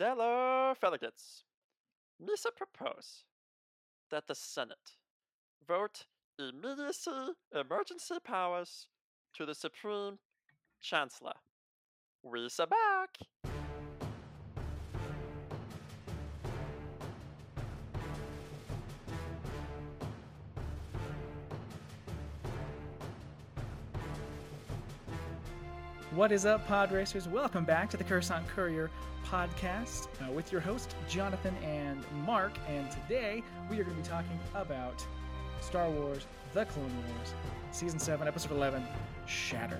Dear delegates, Misa propose that the Senate vote immediacy emergency powers to the Supreme Chancellor. Are back. What is up, pod racers? Welcome back to the Coruscant Courier podcast uh, with your host, Jonathan and Mark. And today we are going to be talking about Star Wars The Clone Wars, Season 7, Episode 11 Shattered.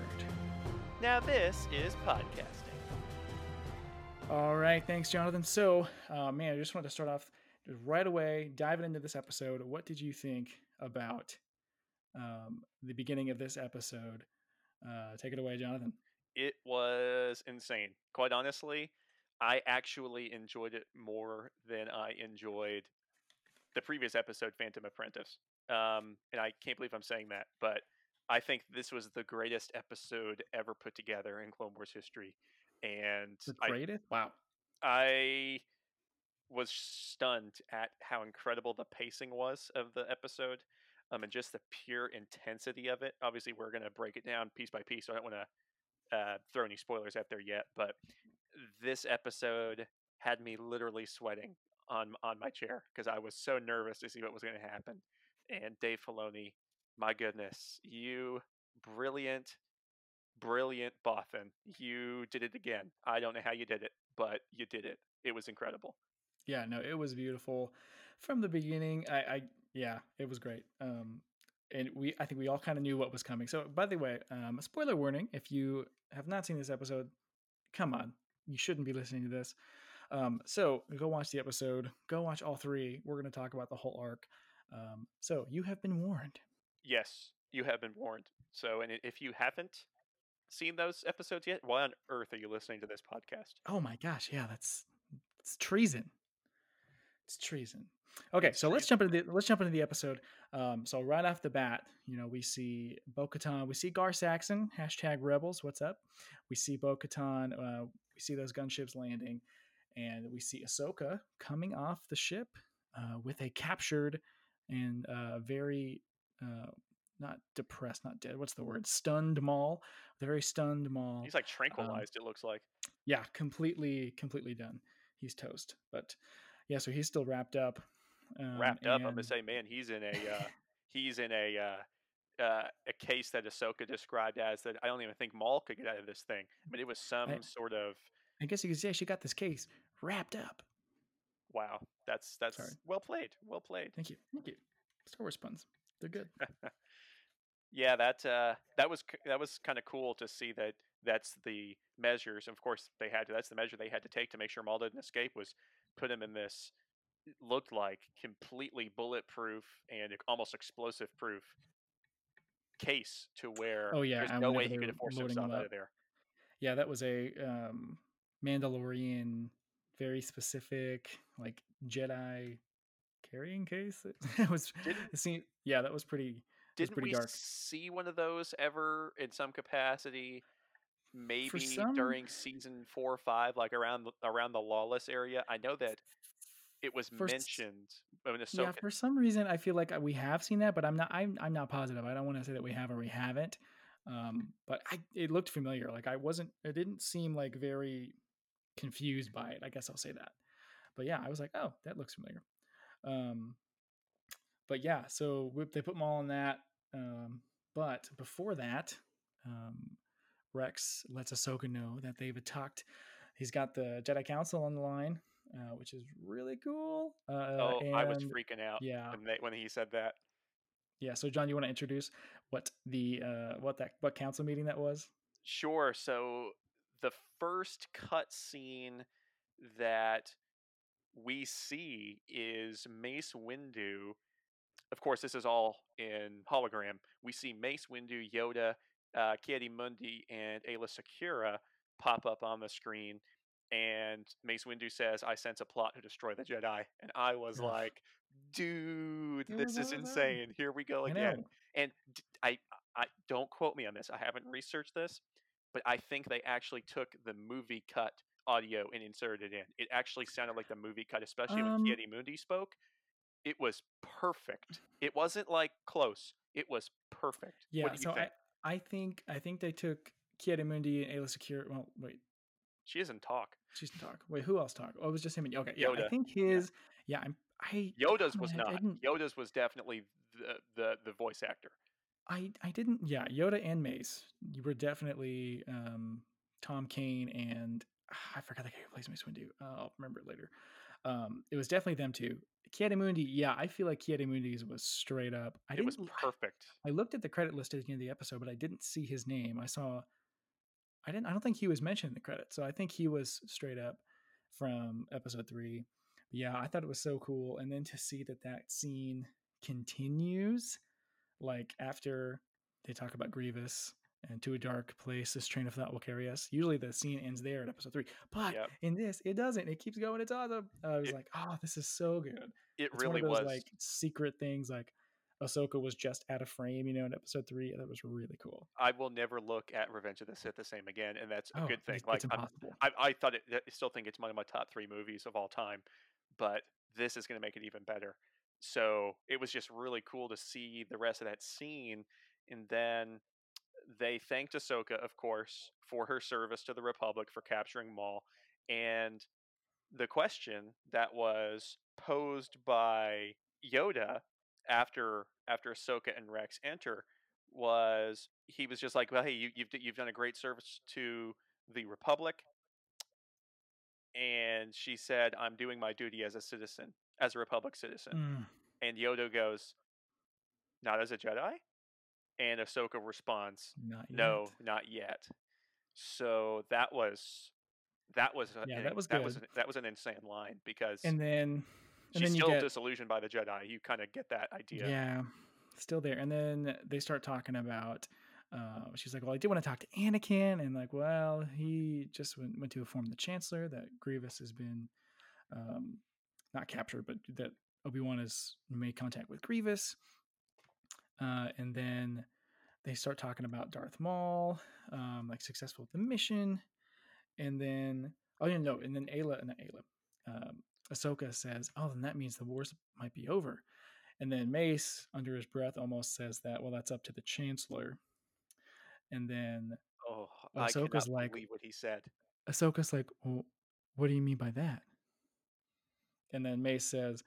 Now, this is podcasting. All right, thanks, Jonathan. So, uh, man, I just wanted to start off right away, diving into this episode. What did you think about um, the beginning of this episode? Uh, take it away, Jonathan it was insane. Quite honestly, I actually enjoyed it more than I enjoyed the previous episode, Phantom Apprentice. Um, and I can't believe I'm saying that, but I think this was the greatest episode ever put together in Clone Wars history. And the greatest? I, wow. I was stunned at how incredible the pacing was of the episode. Um, and just the pure intensity of it. Obviously, we're going to break it down piece by piece, so I don't want to uh, throw any spoilers out there yet, but this episode had me literally sweating on on my chair because I was so nervous to see what was going to happen. And Dave Filoni, my goodness, you brilliant, brilliant Bothan. You did it again. I don't know how you did it, but you did it. It was incredible. Yeah, no, it was beautiful from the beginning. I, I yeah, it was great. Um, and we I think we all kind of knew what was coming. So by the way, um, a spoiler warning: if you have not seen this episode, come on, you shouldn't be listening to this. Um, so go watch the episode. Go watch all three. We're going to talk about the whole arc. Um, so you have been warned. Yes, you have been warned. So, and if you haven't seen those episodes yet, why on earth are you listening to this podcast? Oh my gosh, yeah, that's it's treason. It's treason. Okay, so let's jump into the let's jump into the episode. Um, so right off the bat, you know, we see Bo Katan, we see Gar Saxon, hashtag rebels, what's up? We see Bo Katan, uh, we see those gunships landing, and we see Ahsoka coming off the ship uh, with a captured and uh, very uh, not depressed, not dead. What's the word? Stunned Maul. Very stunned Maul. He's like um, tranquilized. Um, it looks like. Yeah, completely, completely done. He's toast. But yeah, so he's still wrapped up. Um, wrapped up. And... I'm gonna say, man, he's in a uh, he's in a uh, uh, a case that Ahsoka described as that I don't even think Maul could get out of this thing. But it was some I, sort of. I guess you could say she got this case wrapped up. Wow, that's that's Sorry. well played. Well played. Thank you. Thank you. Star Wars puns. They're good. yeah, that uh, that was that was kind of cool to see that. That's the measures. Of course, they had to. That's the measure they had to take to make sure Maul didn't escape. Was put him in this looked like completely bulletproof and almost explosive proof case to where oh yeah there's no way he could have forced himself out of there. Yeah that was a um mandalorian very specific like jedi carrying case? It was it yeah that was pretty didn't pretty we dark. see one of those ever in some capacity maybe some... during season four or five like around around the lawless area? I know that it was mentioned Yeah, for some reason I feel like uh, we have seen that, but I'm not. I'm, I'm not positive. I don't want to say that we have or we haven't. Um, but I, it looked familiar. Like I wasn't. It didn't seem like very confused by it. I guess I'll say that. But yeah, I was like, oh, that looks familiar. Um, but yeah, so they put Maul in that. Um, but before that, um, Rex lets Ahsoka know that they've attacked. He's got the Jedi Council on the line uh, which is really cool. Uh, oh, and, I was freaking out. Yeah, when, they, when he said that. Yeah. So, John, you want to introduce what the uh, what that what council meeting that was? Sure. So, the first cut scene that we see is Mace Windu. Of course, this is all in hologram. We see Mace Windu, Yoda, uh, Ki-Adi-Mundi, and Aayla Secura pop up on the screen and Mace Windu says, "I sense a plot to destroy the Jedi," and I was like, "Dude, this is insane! Here we go again." And I, I don't quote me on this. I haven't researched this, but I think they actually took the movie cut audio and inserted it in. It actually sounded like the movie cut, especially Um, when Mundi spoke. It was perfect. It wasn't like close. It was perfect. Yeah, what do you so think? I I think I think they took Mundi and Aayla Secura. Well, wait, She doesn't talk. she's talk. Wait, who else talk? Oh, it was just him and okay. Yeah, I think his. Yeah, I'm. I Yoda's was I- I not. didn't- Yoda's was definitely the, the the voice actor. I I didn't. Yeah, Yoda and Mace. You were definitely um, Tom Kane and ah, I forgot the guy who plays Mace Windu. Uh, I'll remember it later. Um, it was definitely them two. Mundi. Yeah, I feel like Mundi's was straight up. I it was perfect. I looked at the credit list at the end of the episode, but I didn't see his name. I saw. I didn't. I don't think he was mentioned in the credits, so I think he was straight up from episode three. Yeah, I thought it was so cool, and then to see that that scene continues, like after they talk about Grievous and to a dark place, this train of thought will carry us. Usually, the scene ends there in episode three, but Yep. in this, it doesn't. It keeps going. It's awesome. I was It- like, oh, this is so good It it's really one of those was. like secret things like Ahsoka was just out of frame, you know, in episode three. That was really cool. I will never look at Revenge of the Sith the same again, and that's a Oh, good thing. it's, Like it's. I, I thought it. I still think it's one of my top three movies of all time, but this is going to make it even better. So it was just really cool to see the rest of that scene, and then they thanked Ahsoka, of course, for her service to the Republic for capturing Maul, and the question that was posed by Yoda after after Ahsoka and Rex enter was he was just like, well, hey, you, you've you've done a great service to the Republic, and she said, I'm doing my duty as a citizen, as a Republic citizen, Mm, and Yoda goes, not as a Jedi, and Ahsoka responds, not no, not yet. So that was that was Yeah, an- that was that was an- that was an insane line because And then, and she's then you still get disillusioned by the Jedi. You kind of get that idea. yeah. still there. And then they start talking about. Uh, she's like, "Well, I did want to talk to Anakin," and like, "Well, he just went, went to inform the Chancellor that Grievous has been um, not captured, but that Obi Wan has made contact with Grievous." Uh, and then they start talking about Darth Maul, um, like successful with the mission, and then oh yeah, no, and then Ayla, not Ayla, um, Ahsoka says, "Oh, then that means the wars might be over." And then Mace, under his breath, almost says that, "Well, that's up to the Chancellor." And then Oh, Ahsoka's cannot like- what he said. Ahsoka's like, "Well, what do you mean by that?" And then Mace says,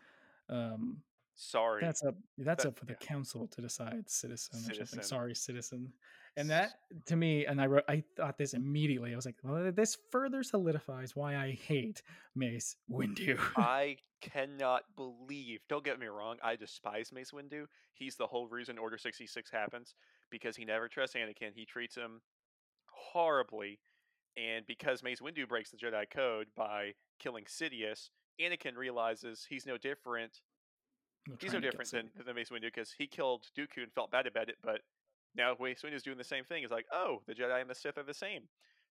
um, Sorry. "That's up. That's That- up for the yeah. council to decide, citizen." Or something. Citizen. Sorry, citizen. And that to me, and I wrote, I thought this immediately. I was like, "Well, this further solidifies why I hate Mace Windu." I cannot believe. Don't get me wrong. I despise Mace Windu. He's the whole reason Order sixty six happens because he never trusts Anakin. He treats him horribly, and because Mace Windu breaks the Jedi code by killing Sidious, Anakin realizes he's no different. He's no different than, than Mace Windu because he killed Dooku and felt bad about it, but now Mace is doing the same thing. He's like, oh, the Jedi and the Sith are the same.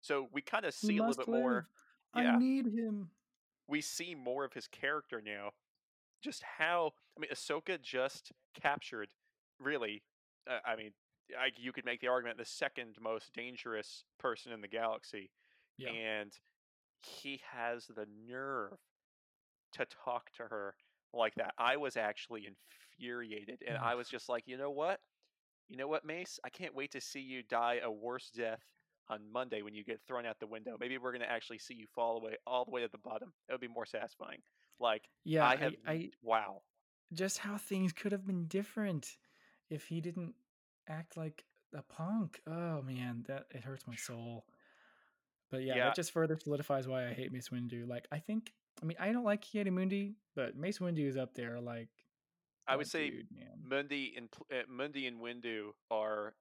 So we kind of see a little bit more. Yeah. I need him. we see more of his character now. Just how I mean, Ahsoka just captured, really. Uh, I mean, I, you could make the argument the second most dangerous person in the galaxy, Yeah. and he has the nerve to talk to her like that. I was actually infuriated, and I was just like, you know what, you know what, Mace, I can't wait to see you die a worse death on Monday when you get thrown out the window. Maybe we're gonna actually see you fall away all the way to the bottom. It would be more satisfying. Like Yeah, I have, I, wow. just how things could have been different if he didn't act like a punk. Oh man, that it hurts my soul. But yeah, Yeah. that just further solidifies why I hate Mace Windu. Like I think, I mean, I don't like Mundi, but Mace Windu is up there. Like I would say dude. Mundi and uh, Mundi and Windu are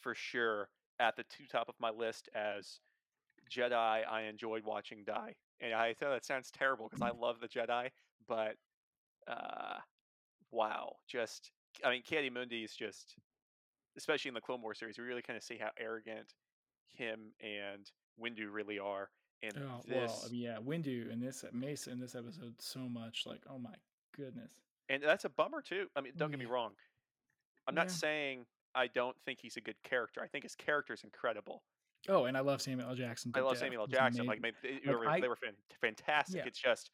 for sure at the two top of my list as Jedi I enjoyed watching die. And I know that sounds terrible because I love the Jedi, but uh, wow, just I mean, Ki-Adi-Mundi is just, especially in the Clone Wars series, we really kind of see how arrogant him and Windu really are. And Oh this, well, I mean, yeah, Windu in this Mace in this episode so much. Like, oh my goodness. And that's a bummer too. I mean, don't get me wrong. I'm not Yeah. saying I don't think he's a good character. I think his character is incredible. Oh, and I love Samuel L. Jackson. I love death. Samuel L. Jackson. Like, man, they, were, I they were fan- fantastic. Yeah. It's just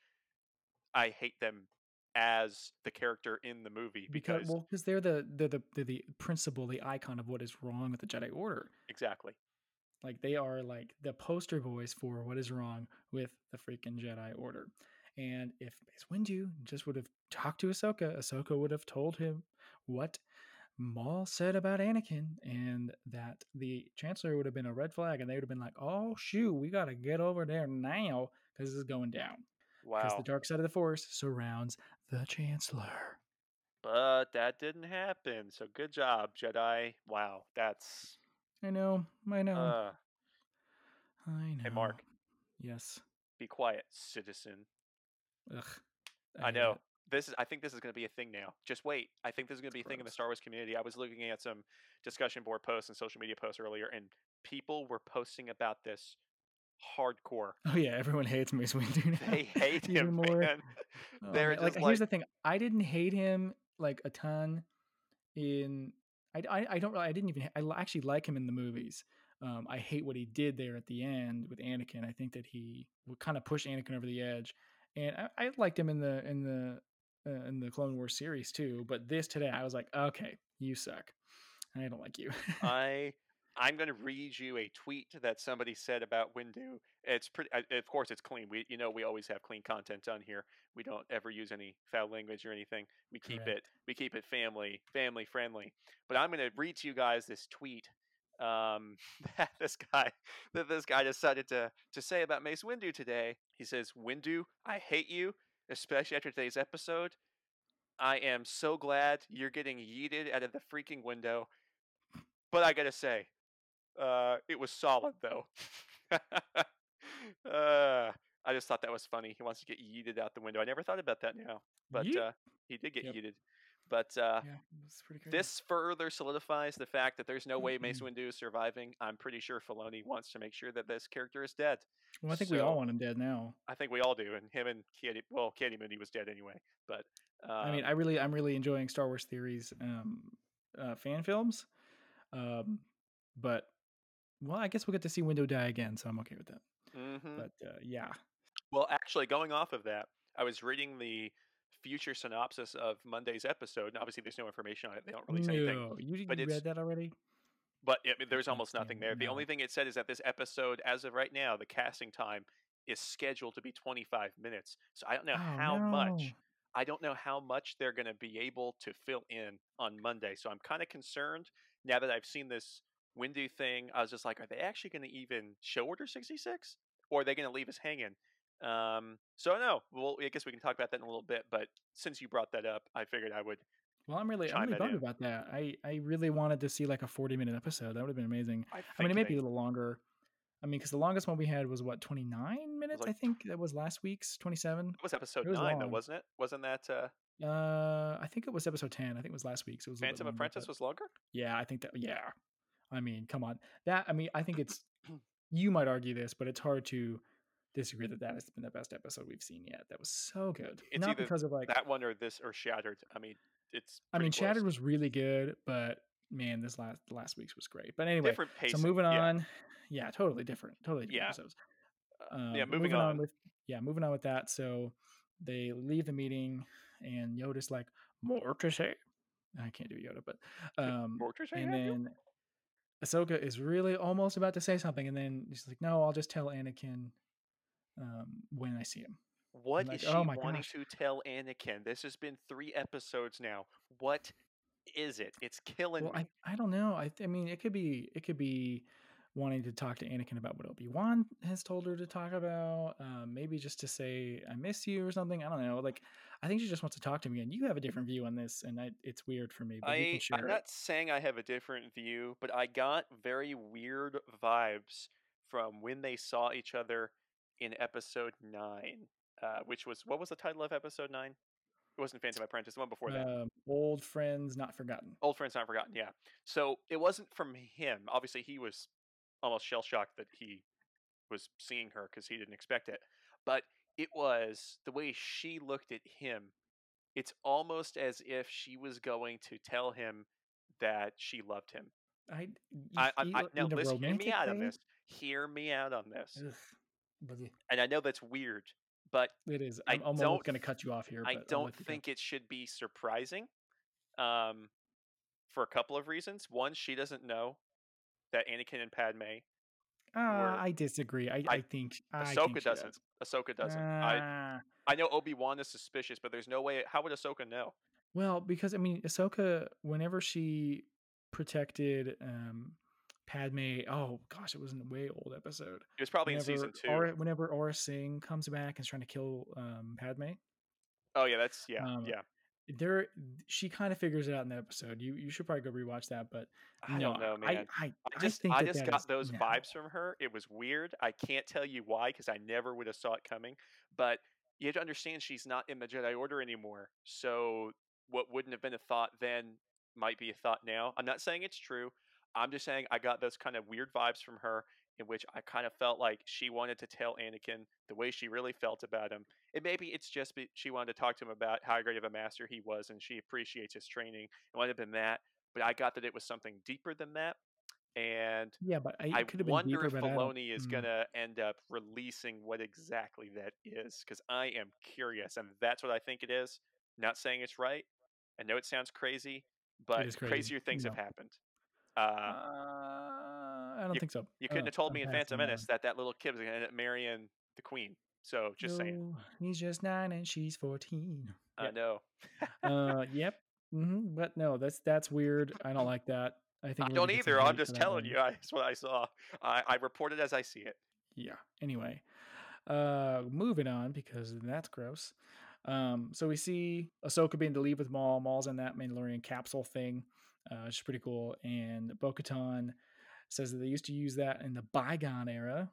I hate them as the character in the movie because because well, because they're the they're the they're the principle, the icon of what is wrong with the Jedi Order. exactly. Like they are like the poster boys for what is wrong with the freaking Jedi Order. And if Mace Windu just would have talked to Ahsoka, Ahsoka would have told him what Maul said about Anakin, and that the Chancellor would have been a red flag, and they would have been like, "Oh shoot, we got to get over there now because this is going down." Wow. Because the dark side of the Force surrounds the Chancellor. But that didn't happen. So good job, Jedi. Wow, that's I know, I know, uh I know. hey Mark, Yes. be quiet, citizen. Ugh. I hate know. it. This is I think this is going to be a thing now. Just wait. I think this is going to be a thing in the Star Wars community. I was looking at some discussion board posts and social media posts earlier and people were posting about this hardcore. Oh yeah, everyone hates Mace Windu now. They hate Even him, more. man. Oh, They're like, just here's the thing: I didn't hate him like a ton. In I I, I don't really I didn't even I actually like him in the movies. Um, I hate what he did there at the end with Anakin. I think that he would kind of push Anakin over the edge, and I, I liked him in the in the uh, in the Clone Wars series too. But this today, I was like, okay, you suck. I don't like you. I I'm going to read you a tweet that somebody said about Windu. It's pretty. Of course, it's clean. We, you know, we always have clean content on here. We don't ever use any foul language or anything. We keep Correct. it. We keep it family, family friendly. But I'm going to read to you guys this tweet um, that this guy that this guy decided to to say about Mace Windu today. He says, "Windu, I hate you, especially after today's episode. I am so glad you're getting yeeted out of the freaking window." But I gotta say, uh, it was solid though. uh, I just thought that was funny. He wants to get yeeted out the window. I never thought about that now, but uh, he did get Yep. yeeted. But uh, yeah, pretty this further solidifies the fact that there's no way Mace Mm-mm. Windu is surviving. I'm pretty sure Filoni wants to make sure that this character is dead. well, I think we all want him dead now. I think we all do, and him and Ki-Adi. Well, Ki-Adi-Mundi was dead anyway, but um, I mean, I really, I'm really enjoying Star Wars theories um, uh, fan films, um, but well, I guess we'll get to see Windu die again, so I'm okay with that. mhm. But uh, yeah, Well, actually, going off of that, I was reading the future synopsis of Monday's episode, and obviously there's no information on it. They don't release anything. no, you, but you read that already? But I mean, there's almost nothing there. The no. only thing it said is that this episode, as of right now, the casting time is scheduled to be 25 minutes. So I don't know Oh, how much. I don't know how much they're going to be able to fill in on Monday. So I'm kind of concerned now that I've seen this Windu thing. I was just like, are they actually going to even show Order 66? Or are they going to leave us hanging? Um, so no, well, I guess we can talk about that in a little bit. But since you brought that up, I figured I would. Well, I'm really, I'm really bummed in. about that. I, I really wanted to see like a 40 minute episode. That would have been amazing. I, I mean, it may be a little longer. I mean, because the longest one we had was what 29 minutes. I think that was last week's 27. It was episode was nine, though, wasn't it? Wasn't that uh, Uh, I think it was episode 10. I think it was last week's. It was Phantom Apprentice was longer? Yeah, I think that. Yeah, I mean, come on. That I mean, I think it's. you might argue this, but it's hard to disagree that that has been the best episode we've seen yet. That was so good. It's Not because of like. that one or this or Shattered. I mean, it's. I mean, close. Shattered was really good, but man, this last last week's was great. But anyway, different pacing. so moving on. Yeah, totally different. Totally different Yeah. episodes. Um, yeah, but moving, on. with yeah, moving on with that. So they leave the meeting, and Yoda's like, "More to say." I can't do Yoda, but um, More to say, and have you? then Ahsoka is really almost about to say something, and then she's like, "No, I'll just tell Anakin um, when I see him." What is like, she oh my wanting gosh. to tell Anakin? This has been three episodes now. What is it? It's killing Well, me. I, I don't know. I I mean, it could be it could be wanting to talk to Anakin about what Obi Wan has told her to talk about. Um, maybe just to say I miss you or something. I don't know. Like, I think she just wants to talk to me. And you have a different view on this, and I, it's weird for me. But I, can share I'm it. not saying I have a different view, but I got very weird vibes from when they saw each other in episode nine, uh, which was what was the title of episode nine? It wasn't Phantom Apprentice. The one before that. Um, old friends not forgotten. Old friends not forgotten. Yeah. So it wasn't from him. Obviously, he was almost shell shocked that he was seeing her because he didn't expect it. But it was the way she looked at him. It's almost as if she was going to tell him that she loved him. I, I, I, I now listen, hear me out on this. hear me out on this. Ugh, bleh. And I know that's weird, but It is. I I'm, don't almost going to cut you off here. I but don't think it should be surprising. Um, for a couple of reasons. One, she doesn't know that Anakin and Padme. Uh, were- I disagree. I, I- I, think I Ahsoka think doesn't. does. Ahsoka doesn't. I Ah, I know Obi Wan is suspicious, but there's no way. How would Ahsoka know? well, because I mean, Ahsoka, whenever she protected um, Padme, oh gosh, it was in a way old episode. It was probably in season two. Aurra, whenever Aurra Sing comes back and is trying to kill um, Padme, oh yeah, that's yeah, um, yeah. there she kind of figures it out in that episode. You you should probably go rewatch that. But I no, don't know, man. I, I just think I just got those vibes from her. It was weird. I can't tell you why because I never would have saw it coming. But you have to understand she's not in the Jedi Order anymore. So what wouldn't have been a thought then might be a thought now. I'm not saying it's true. I'm just saying I got those kind of weird vibes from her in which I kind of felt like she wanted to tell Anakin the way she really felt about him. And maybe it's just be, she wanted to talk to him about how great of a master he was and she appreciates his training. It might have been that, but I got that it was something deeper than that. And Yeah, but I, I could have been wonder deeper. if Filoni is mm. gonna end up releasing what exactly that is, because I am curious, and that's what I think it is. Not saying it's right. I know it sounds crazy, but crazy. crazier things have happened. Uh, Uh, I don't think so. you couldn't Uh, have told me in Phantom Menace that that little kid was gonna end up marrying the queen. So just saying. He's just nine and she's fourteen. I Yep. know. uh, yep. hmm But no, that's that's weird. I don't like that. I think I don't gonna get some either. I'm just telling one. you. I, that's what I saw. I, I report it as I see it. Yeah. Anyway, uh, moving on because that's gross. Um, so we see Ahsoka being to leave with Maul. Maul's in that Mandalorian capsule thing, uh, which is pretty cool. And Bo-Katan says that they used to use that in the bygone era,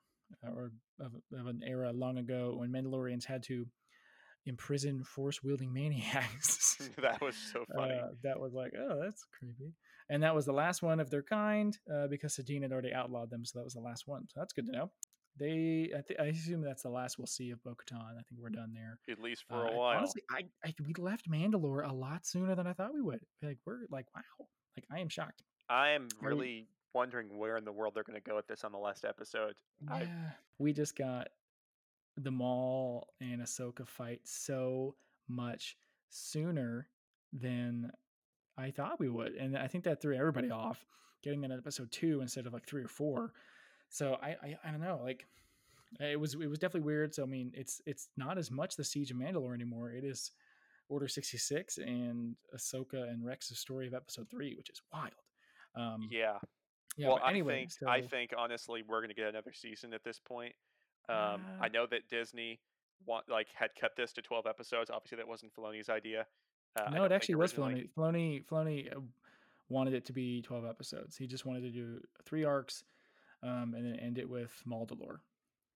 uh, or of, of an era long ago when Mandalorians had to imprison force-wielding maniacs. that was so funny. Uh, that was like, oh, that's creepy. And that was the last one of their kind uh, because Satine had already outlawed them, so that was the last one. So that's good to know. They, I, th- I assume that's the last we'll see of Bo-Katan. I think we're done there. At least for Uh, a while. Honestly, I, I we left Mandalore a lot sooner than I thought we would. Like we're like, wow. Like I am shocked. I am really wondering where in the world they're going to go with this on the last episode. I- Yeah, we just got the Maul and Ahsoka fight so much sooner than I thought we would, and I think that threw everybody off. Getting in episode two instead of like three or four, so I, I I don't know. Like it was it was definitely weird. So I mean, it's it's not as much the Siege of Mandalore anymore. It is Order sixty six and Ahsoka and Rex's story of episode three, which is wild. Um, Yeah. yeah. well, anyway, I think I think honestly we're going to get another season at this point. Um, I Uh, know that Disney want like had cut this to 12 episodes. Obviously, that wasn't Filoni's idea. Uh, no, it actually was Filoni. Filoni, Filoni uh, wanted it to be twelve episodes. He just wanted to do three arcs, um, and then end it with Maldalore.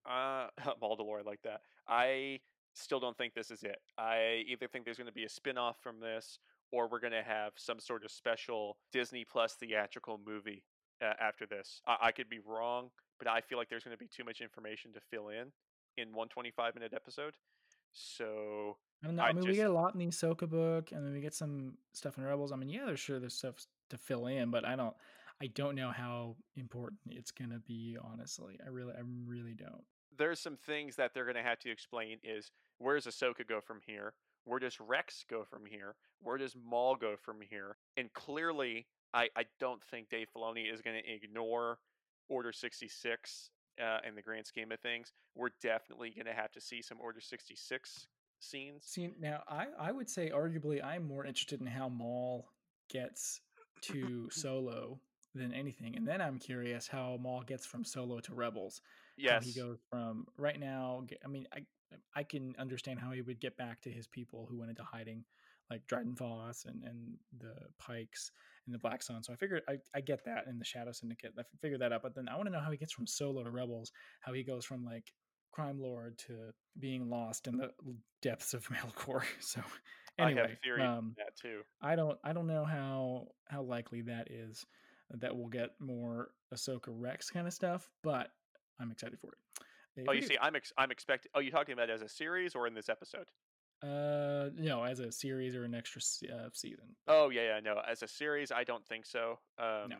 Uh, Maldalore like that. I still don't think this is it. I either think there's going to be a spin-off from this, or we're going to have some sort of special Disney Plus theatrical movie uh, after this. I-, I could be wrong, but I feel like there's going to be too much information to fill in in one 25 minute episode. So I don't know. I I, mean, we get a lot in the Ahsoka book, and then we get some stuff in Rebels. I mean, yeah, there's sure there's stuff to fill in, but I don't, I don't know how important it's gonna be. Honestly, I really, I really don't. There's some things that they're going to have to explain is where does Ahsoka go from here? Where does Rex go from here? Where does Maul go from here? And clearly, I, I don't think Dave Filoni is going to ignore Order 66 uh, in the grand scheme of things. We're definitely going to have to see some Order 66 scenes. See, now I, I would say arguably I'm more interested in how Maul gets to Solo than anything, and then I'm curious how Maul gets from Solo to Rebels. How Yes. he goes from right now. I mean, I I can understand how he would get back to his people who went into hiding, like Dryden Voss and and the Pikes and the Black Sun. So I figured I, I get that in the Shadow Syndicate. I figured that out. But then I want to know how he gets from Solo to Rebels. How he goes from like crime lord to being lost in the depths of Malachor. So anyway, I have theory on um, that too. I don't I don't know how how likely that is that we'll get more Ahsoka Rex kind of stuff, but I'm excited for it. If Oh, we you see, I'm ex- I'm expecting. Oh, you talking about it as a series or in this episode? uh, no, as a series or an extra se- uh, season. Oh yeah, yeah, no. As a series, I don't think so. Um, No.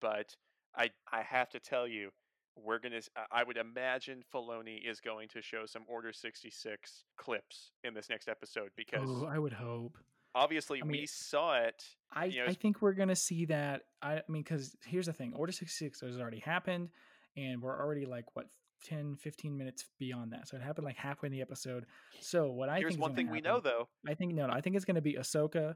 But I I have to tell you, we're gonna. I would imagine Filoni is going to show some Order sixty six clips in this next episode because Oh, I would hope. obviously I mean- we saw it. I, You know, I think we're gonna see that. I, I mean, because here's the thing: Order sixty six has already happened, and we're already like what 10, 15 minutes beyond that. So it happened like halfway in the episode. So what I Here's think is one thing we know though. I think no, no, I think it's going to be Ahsoka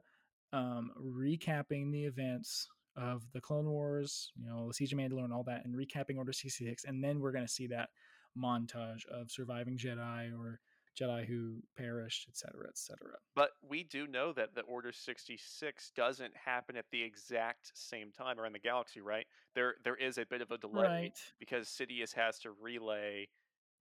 um, recapping the events of the Clone Wars, you know, the Siege of Mandalore and all that, and recapping Order 66, and then we're going to see that montage of surviving Jedi or Jedi who perished, etc., etc. But we do know that the Order 66 doesn't happen at the exact same time around the galaxy, right? There there is a bit of a delay Right. because Sidious has to relay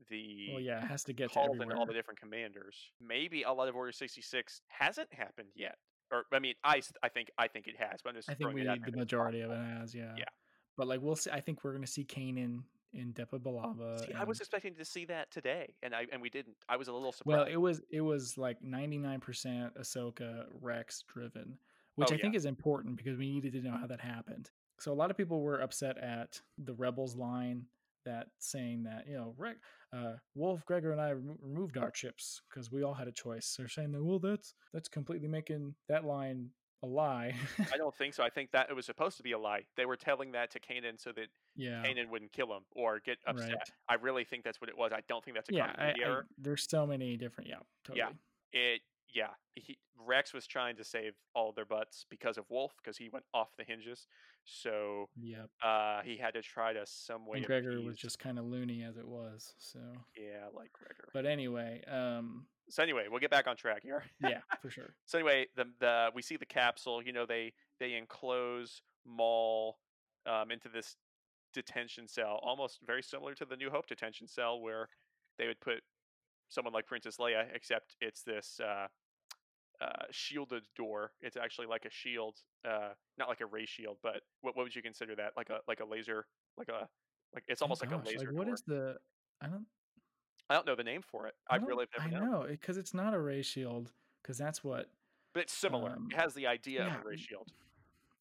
the Well, yeah, it has to get to everywhere. all the different commanders. Maybe a lot of Order 66 hasn't happened yet. Or I mean, I, I think I think it has, but I'm just I think we the majority of it has, yeah. Yeah. But like we'll see. I think we're going to see Kanan in Depa Billaba. See, I was expecting to see that today, and I and we didn't. I was a little surprised. Well, it was it was like ninety nine percent Ahsoka Rex driven, which Oh, I think is important because we needed to know how that happened. So a lot of people were upset at the Rebels line that saying that you know Rex, uh, Wolffe, Gregor, and I remo- removed our chips because we all had a choice. They're saying that well that's that's completely making that line a lie. I don't think so. I think that it was supposed to be a lie. They were telling that to Kanan so that yeah, Kanan wouldn't kill him or get upset. right. I really think that's what it was. I don't think that's a Yeah, I, I, error. there's so many different. Yeah, totally. It yeah. He, Rex was trying to save all their butts because of Wolffe because he went off the hinges. So yeah, uh, he had to try to some way. And Gregor was just kind of loony as it was. So, yeah, like Gregor. but anyway, um, so anyway, we'll get back on track here. yeah, for sure. So anyway, the the we see the capsule. You know, they they enclose Maul um, into this detention cell, almost very similar to the New Hope detention cell, where they would put someone like Princess Leia, except it's this uh, uh, shielded door. It's actually like a shield, uh, not like a ray shield, but what what would you consider that? Like a like a laser, like a like it's Oh almost like gosh, a laser What door. is the? I don't. I don't know the name for it. I, I, really have I never know because it's not a ray shield because that's what But it's similar. um, it has the idea yeah, of a ray shield.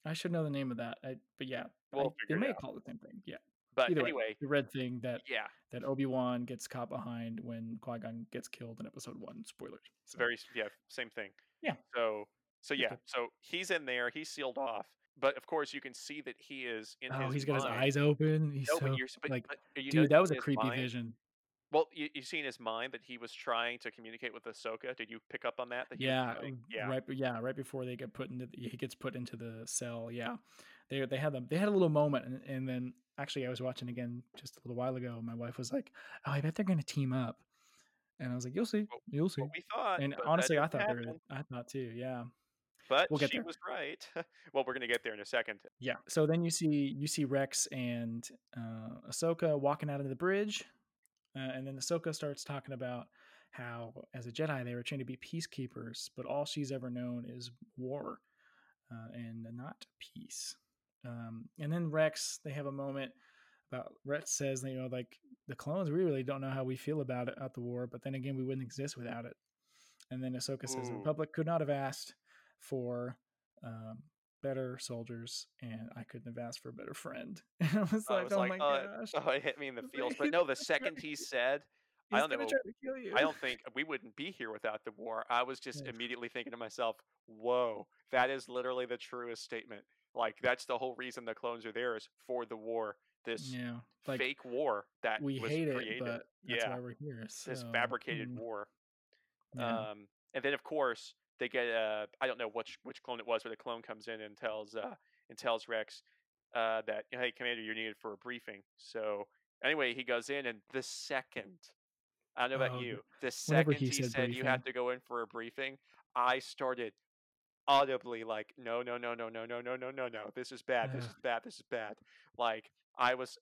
I should know the name of that. I, but yeah, We'll I, they may out. call it the same thing. Yeah. But Either way, anyway, the red thing that yeah. that Obi Wan gets caught behind when Qui Gon gets killed in Episode One. Spoilers. So, very yeah same thing Yeah. so so yeah so he's in there he's sealed off but of course you can see that he is in oh, his he's got his eyes open. He's no, so but you're but, like, but you dude, that was a creepy mind- vision. well you, you see in his mind that he was trying to communicate with Ahsoka did you pick up on that, that Yeah, mm, yeah right. Yeah, right before they get put into the, he gets put into the cell. Yeah, they they had them. They had a little moment, and, and then actually I was watching again just a little while ago. My wife was like, "Oh, I bet they're gonna team up," and I was like, "You'll see, you'll see." we thought And honestly, I thought they were. I thought too. Yeah, but we'll get she there. was right well we're gonna get there in a second yeah. So then you see you see Rex and uh, Ahsoka walking out of the bridge, uh, and then Ahsoka starts talking about how, as a Jedi, they were trained to be peacekeepers, but all she's ever known is war uh, and not peace. Um, and then Rex, they have a moment about Rex says, that you know, like the clones, we really don't know how we feel about it at the war, but then again, we wouldn't exist without it. And then Ahsoka says, the. Republic could not have asked for um, better soldiers, and I couldn't have asked for a better friend. And I was I like, was oh like, my uh, gosh, oh it hit me in the feels but no the second he said I don't know. try to kill you. I don't think we wouldn't be here without the war. I was just Yeah. immediately thinking to myself, "Whoa, that is literally the truest statement." Like that's the whole reason the clones are there is for the war. This yeah, like fake war that we was hate created. it, but that's Yeah. why we're here. this fabricated mm, war. yeah. Um, and then of course they get uh, I don't know which which clone it was, but the clone comes in and tells uh, and tells Rex uh, that hey Commander, you're needed for a briefing. So anyway, he goes in, and the second I don't know about Oh, you, the second he he, said said you have to go in for a briefing, I started audibly like no no no no no no no no no no this is bad this is bad this is bad like i was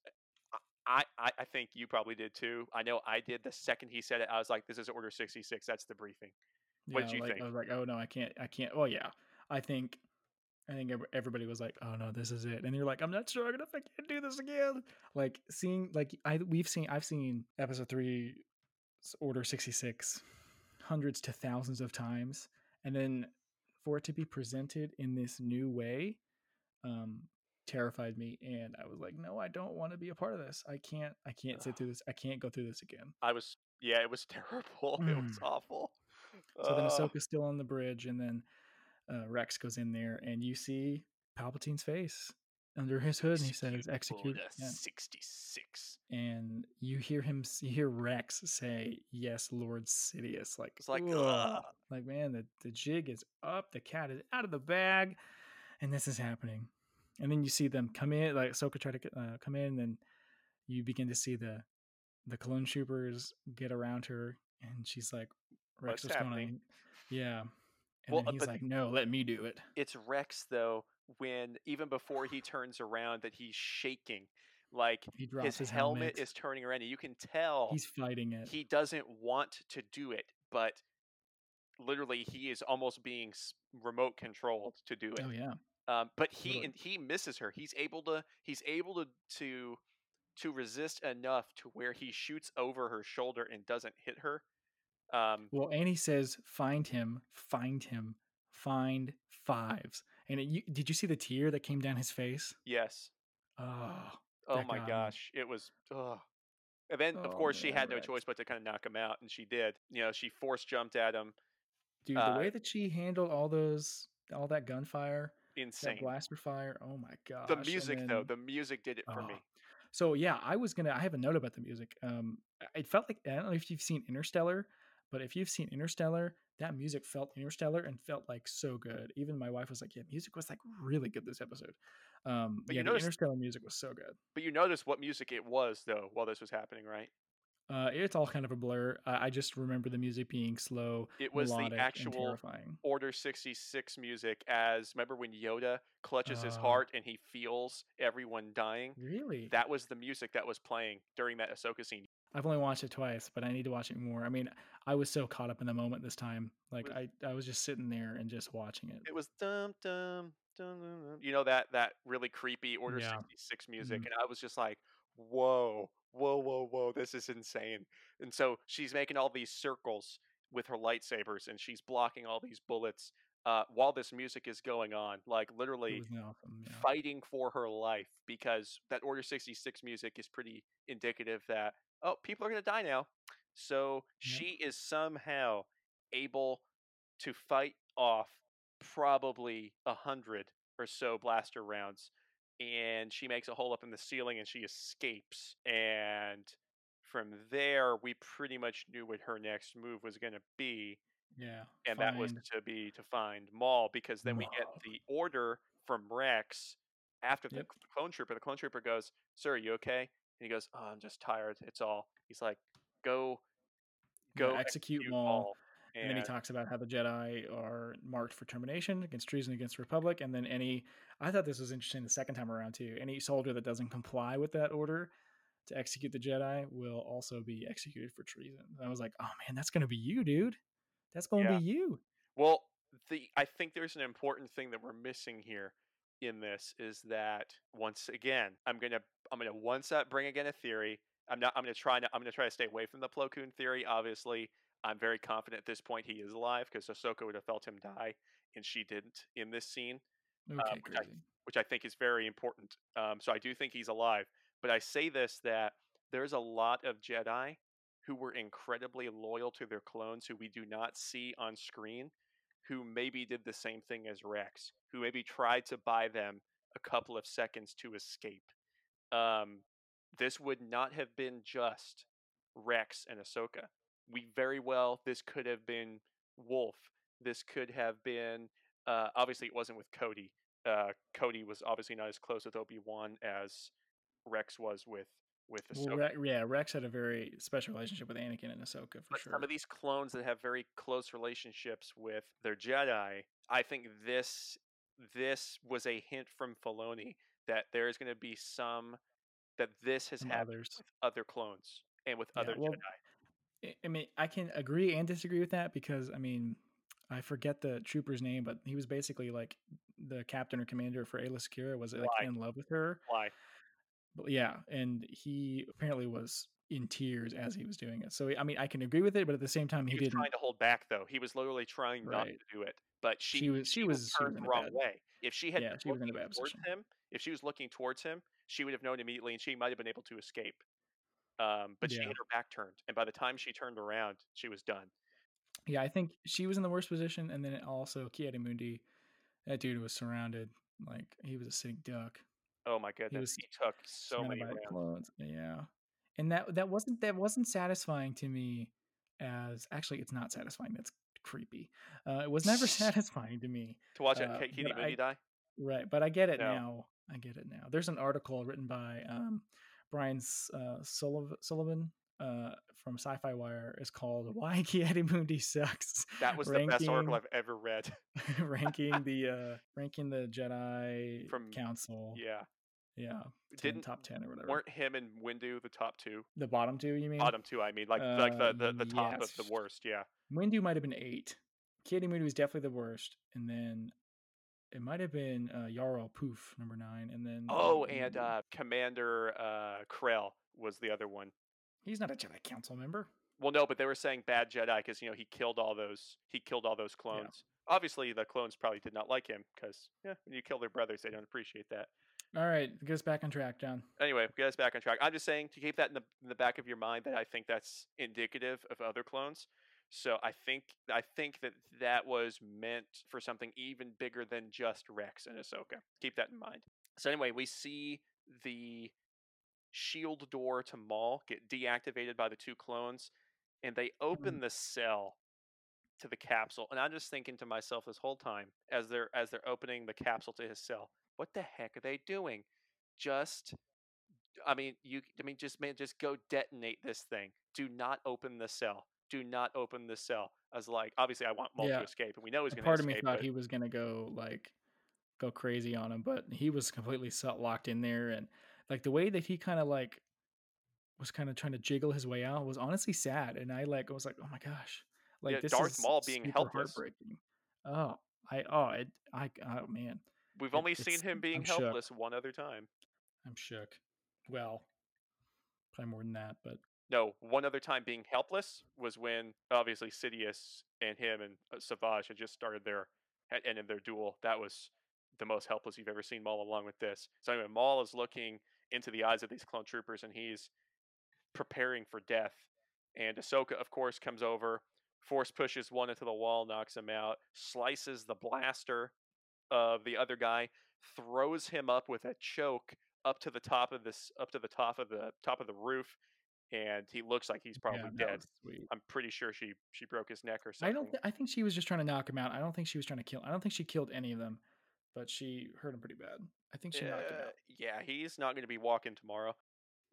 uh, I, I i think you probably did too i know i did the second he said it i was like this is order 66 that's the briefing what did you like, think? I was like, oh no, I can't, I can't. Well, yeah, I think, I think everybody was like, oh no, this is it, and you're like, I'm not sure if I can do this again. Like seeing, like I we've seen, I've seen episode three, Order sixty six, hundreds to thousands of times, and then for it to be presented in this new way, um, terrified me, and I was like, no, I don't want to be a part of this. I can't. I can't sit through this. I can't go through this again. I was yeah, it was terrible. It was Mm. awful. So then Ahsoka's still on the bridge, and then uh, Rex goes in there, and you see Palpatine's face under his hood, and he says, "Execute." Order Yeah. 66. And you hear him, you hear Rex say, "Yes, Lord Sidious." Like, It's like, ugh. like man, the the jig is up, the cat is out of the bag, and this is happening. And then you see them come in, like Ahsoka try to uh, come in, and you begin to see the the clone troopers get around her, and she's like, "Rex, What's what's going on?" Yeah. And Well, then uh, he's like, "No, let me do it." It's Rex though when even before he turns around that he's shaking. Like He drops his, his, helmet is turning around and you can tell He's fighting it. he doesn't want to do it, but literally he is almost being remote controlled to do it. oh yeah. Um, but he and he misses her. He's able to he's able to to to resist enough to where he shoots over her shoulder and doesn't hit her. Um, Well, annie says, "Find him, find him, find fives. And it, you, did you see the tear that came down his face? yes. Oh, Oh my me. gosh, it was. Ugh. And then, of Oh, course, she had no Rex. choice but to kind of knock him out, and she did. You know, she force jumped at him. dude, Uh, the way that she handled all those, all that gunfire, that Insane. blaster fire. Oh my god. The music, though, the music did it for me. Oh. So yeah, I was gonna. I have a note about the music. Um, it felt like I don't know if you've seen Interstellar, but if you've seen Interstellar, that music felt Interstellar and felt like so good. Even my wife was like, "Yeah, music was like really good this episode." Um, But yeah, you the noticed- Interstellar music was so good. But you noticed what music it was, though, while this was happening, right? Uh, it's all kind of a blur. I, I just remember the music being slow, It was the actual. Order 66 music as remember when Yoda clutches his Oh. heart and he feels everyone dying? Really, That was the music that was playing during that Ahsoka scene. I've only watched it twice, but I need to watch it more. I mean, I was so caught up in the moment this time. Like I, I was just sitting there and just watching it. It was dum dum dum dum. You know that that really creepy Order Yeah. 66 music Mhm. and I was just like, "Whoa. Whoa, whoa, whoa. This is insane." And so she's making all these circles with her lightsabers and she's blocking all these bullets uh, while this music is going on, like literally awesome. Yeah. fighting for her life because that Order 66 music is pretty indicative that, oh, people are going to die now. So she is somehow able to fight off probably a hundred or so blaster rounds. And she makes a hole up in the ceiling and she escapes. And from there, we pretty much knew what her next move was going to be Yeah. and that was to be to find Maul because then we get the order from Rex after the Yep. clone trooper. The clone trooper goes, "Sir, are you okay?" And he goes, "Oh, I'm just tired. It's all." He's like, "Go, yeah, go execute Maul. And, And then he talks about how the Jedi are marked for termination against treason against Republic. And then any, I thought this was interesting the second time around too. Any soldier that doesn't comply with that order to execute the Jedi will also be executed for treason. And I was like, oh man, that's going to be you, dude. That's going to Yeah. be you. Well, the I think there's an important thing that we're missing here in this is that once again, I'm gonna I'm gonna once up bring again a theory. I'm not I'm gonna try not, I'm gonna try to stay away from the Plo Koon theory. Obviously, I'm very confident at this point he is alive because Ahsoka would have felt him die, and she didn't in this scene, Okay, which I- which I think is very important. Um, so I do think he's alive. But I say this that there's a lot of Jedi who were incredibly loyal to their clones who we do not see on screen, who maybe did the same thing as Rex, who maybe tried to buy them a couple of seconds to escape. Um, this would not have been just Rex and Ahsoka. We very well, this could have been Wolffe. This could have been, uh, obviously, it wasn't with Cody. Uh, Cody was obviously not as close with Obi Wan as Rex was with with Ahsoka. Well, Re- yeah, Rex had a very special relationship with Anakin and Ahsoka for but sure. some of these clones that have very close relationships with their Jedi, I think this this was a hint from Filoni that there is going to be some that this has Some happened others. with other clones and with Yeah, other well, Jedi. I- mean, I can agree and disagree with that because I mean, I forget the trooper's name, but he was basically like the captain or commander for Aayla Secura was like Why? in love with her. Why? But yeah, and he apparently was in tears as he was doing it. So I mean, I can agree with it, but at the same time, He, he, was didn't. trying to hold back though. He was literally trying not to do it. But she She was- she was- she turned was in the wrong bad- way. If she had Yeah, she was in a bad towards position. him, if she was looking towards him, she would have known immediately, and she might have been able to escape. Um, but she had her back turned, and by the time she turned around, she was done. Yeah, I think she was in the worst position, and then also Ki-Adi-Mundi, that dude was surrounded like he was a sitting duck. Oh my goodness, was he took so many rounds. Yeah, and that that wasn't that wasn't satisfying to me. As actually, it's not satisfying. That's creepy. Uh, it was never satisfying to me. To watch Uh, Ki-Adi die. Right, but I get it No. now. I get it now. There's an article written by um, Brian uh, Sullivan, uh, from Sci-Fi Wire. It's called "Why Ki-Adi-Mundi Sucks." That was the best article I've ever read. ranking the uh, ranking the Jedi From- Council. yeah, yeah, 10, didn't top ten or whatever. weren't him and Windu the top two? the bottom two? You mean? Bottom two, I mean, like like the Uh, the, the top of the worst. Yeah, Windu might have been eight. Ki-Adi-Mundi was definitely the worst, and then it might have been uh, Yarael Poof number nine, and then Oh, and uh, Commander uh, Krell was the other one. he's not a Jedi Council member. Well, no, but they were saying bad Jedi because you know he killed all those he killed all those clones. Obviously, the clones probably did not like him because yeah, when you kill their brothers, they don't appreciate that. All right, get us back on track, John. Anyway, get us back on track. I'm just saying to keep that in the in the back of your mind that I think that's indicative of other clones. So I think I think that that was meant for something even bigger than just Rex and Ahsoka. Keep that in mind. So anyway, we see the shield door to Maul get deactivated by the two clones, and they open mm. the cell to the capsule. And I'm just thinking to myself this whole time as they're as they're opening the capsule to his cell, what the heck are they doing? Just I mean, you I mean just man, just go detonate this thing. Do not open the cell. Do not open the cell. I was like, obviously I want Maul Yeah. to escape, and we know he's gonna part of escape. me thought but- he was gonna go like go crazy on him, but he was completely locked in there, and like the way that he kind of like was kind of trying to jiggle his way out was honestly sad, and I like I was like, oh my gosh, like Yeah, this Darth Maul being helpless. heartbreaking. Oh, I oh it I oh man, We've it- only seen him being I'm shook. helpless one other time. I'm shook. Well, probably more than that, but No, one other time being helpless was when obviously Sidious and him and uh, Savage had just started their had ended their duel. That was the most helpless you've ever seen Maul along with this. So anyway, Maul is looking into the eyes of these clone troopers and he's preparing for death. And Ahsoka, of course, comes over, force pushes one into the wall, knocks him out, slices the blaster of the other guy, throws him up with a choke up to the top of this up to the top of the top of the roof and he looks like he's probably yeah, dead. I'm pretty sure she she broke his neck or something. I don't. Th- I think she was just trying to knock him out. I don't think she was trying to kill. I don't think she killed any of them, but she hurt him pretty bad. I think she knocked him Uh, out. yeah, he's not going to be walking tomorrow.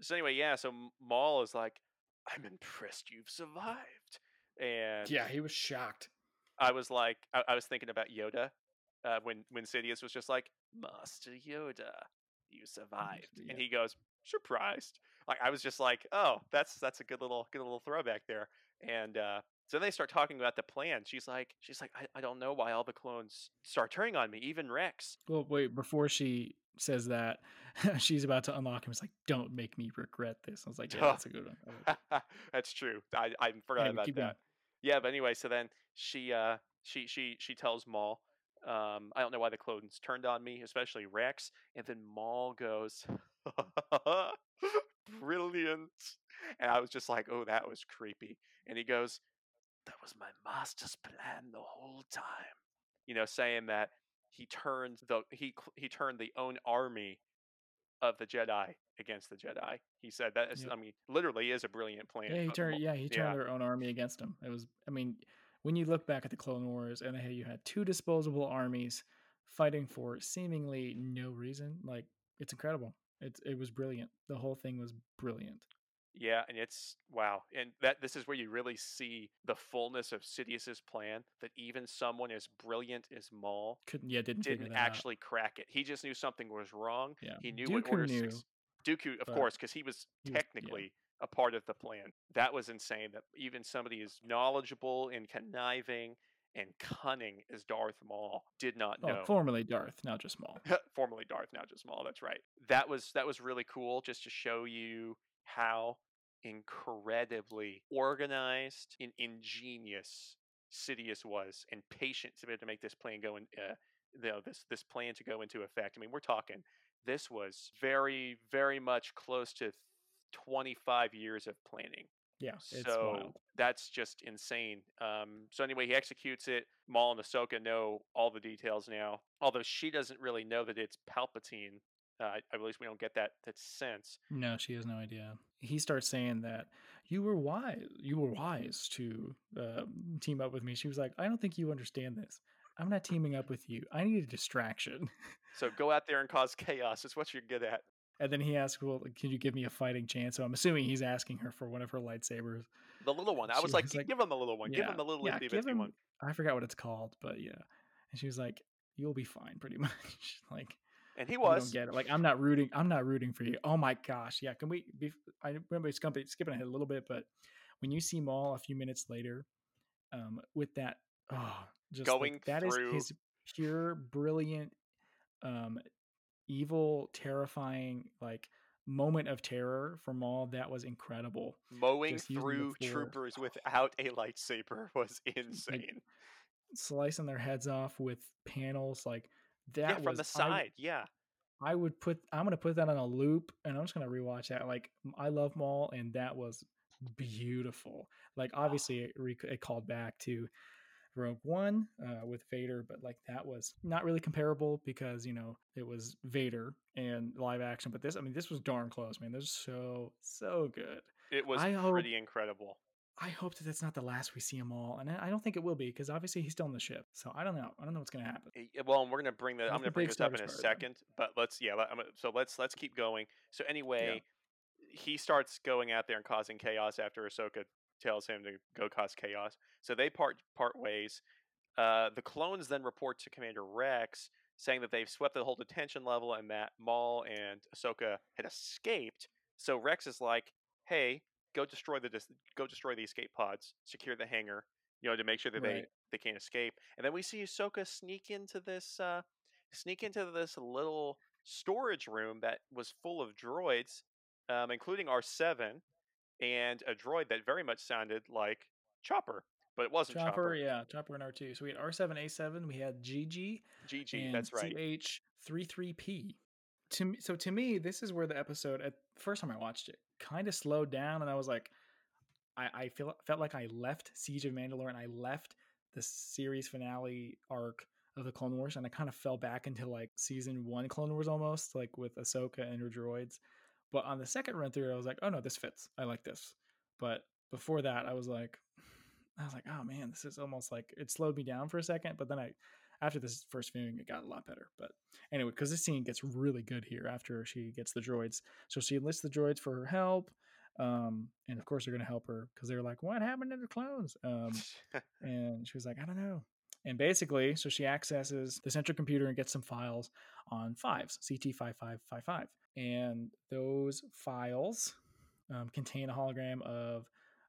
So anyway, yeah. So Maul is like, "I'm impressed you've survived," and Yeah, he was shocked. I was like, I, I was thinking about Yoda uh, when when Sidious was just like, "Master Yoda, you survived," and he goes, "Surprised." Like I was just like, "Oh, that's that's a good little good little throwback there." And uh, so then they start talking about the plan. She's like, she's like, I, I don't know why all the clones start turning on me, even Rex. Well, wait. Before she says that, she's about to unlock him. It's like, don't make me regret this. I was like, yeah, that's a good one. That's true. I I forgot Anyway, about that. going. Yeah, but anyway, so then she uh she she she tells Maul, um, I don't know why the clones turned on me, especially Rex, and then Maul goes, Brilliant. And I was just like, Oh, that was creepy. And he goes, That was my master's plan the whole time. You know, saying that he turned the he he turned the own army of the Jedi against the Jedi. He said that is, Yep. I mean, literally is a brilliant plan. Yeah, he turned. Yeah, he turned yeah. their own army against him. It was. I mean, when you look back at the Clone Wars, and hey, you had two disposable armies fighting for seemingly no reason. Like it's incredible. It's it was brilliant. The whole thing was brilliant. Yeah, and it's wow, and that this is where you really see the fullness of Sidious's plan. That even someone as brilliant as Maul Couldn't. Yeah, didn't, didn't that out. actually crack it. He just knew something was wrong. Yeah, He knew what Order knew. Six. Dooku, of course, because he was he was- yeah. technically a part of the plan. That was insane. That even somebody as knowledgeable and conniving and cunning as Darth Maul did not Oh, know. formerly Darth, not just Maul. formerly Darth, now just Maul. That's right. That was that was really cool, just to show you how incredibly organized and ingenious Sidious was, and patient to be able to make this plan go in. Uh, you know, this this plan to go into effect. I mean, we're talking this was very, very much close to 25 years of planning. Yeah, it's So wild. that's just insane. Um, so anyway, he executes it. Maul and Ahsoka know all the details now, although she doesn't really know that it's Palpatine. Uh, at least we don't get that that sense. No, she has no idea. He starts saying that you were wise. You were wise to uh, team up with me. She was like, I don't think you understand this. I'm not teaming up with you. I need a distraction. So go out there and cause chaos. It's what you're good at. And then he asks, "Well, can you give me a fighting chance?" So I'm assuming he's asking her for one of her lightsabers. The little one. I was like, was like, give him the little one. Give him the little yeah, give him. one. I forgot what it's called, but yeah. And she was like, "You'll be fine, pretty much." like And he was. don't get it. Like I'm not rooting. I'm not rooting for you. Oh my gosh, yeah. Can we? Be, I remember skipping skipping ahead a little bit, but when you see Maul a few minutes later, um, with that, oh, just like, Going that is his pure brilliant, um, evil, terrifying like moment of terror for Maul. That was incredible. Mowing the through troopers without a lightsaber was insane. Slicing their heads off with panels like that. yeah, from was, the I- side. yeah. I would put I'm gonna put that on a loop and I'm just gonna rewatch that. Like I love Maul and that was beautiful. Like ah. obviously it, rec- it called back to Rogue One uh, with Vader, but like that was not really comparable because you know it was Vader and live action. But this, I mean, this was darn close, man. This was so so good. It was I hope- pretty incredible. I hope that that's not the last we see him all, and I don't think it will be because obviously he's still on the ship. So I don't know. I don't know what's gonna happen. Eh, Well, and we're gonna bring the. I'm gonna bring this up in a Wars part of second, but let's yeah. Gonna- so let's let's keep going. So anyway, he starts going out there and causing chaos after Ahsoka tells him to go cause chaos. So they part part ways. Uh, the clones then report to Commander Rex, saying that they've swept the whole detention level and that Maul and Ahsoka had escaped. So Rex is like, "Hey, go destroy the dis- go destroy the escape pods, secure the hangar, you know, to make sure that they they can't escape." And then we see Ahsoka sneak into this uh, sneak into this little storage room that was full of droids, um, including R7 and a droid that very much sounded like Chopper, but it wasn't Chopper, Chopper. yeah, Chopper and R two. So we had R seven A seven. We had GG. GG, that's right. CH33P. To me, so to me, this is where the episode at first time I watched it kind of slowed down, and I was like, I, I feel felt like I left Siege of Mandalore and I left the series finale arc of the Clone Wars, and I kind of fell back into like season one Clone Wars almost, like with Ahsoka and her droids. But on the second run through, I was like, oh no, this fits. I like this. But before that, I was like, I was like, oh man, this is almost like it slowed me down for a second. But then I, after this first viewing, it got a lot better. But anyway, because this scene gets really good here after she gets the droids. So she enlists the droids for her help. Um, and of course they're gonna help her because they're like, what happened to the clones? Um, and she was like, I don't know. And basically, so she accesses the central computer and gets some files on fives, CT5555. And those files um, contain a hologram of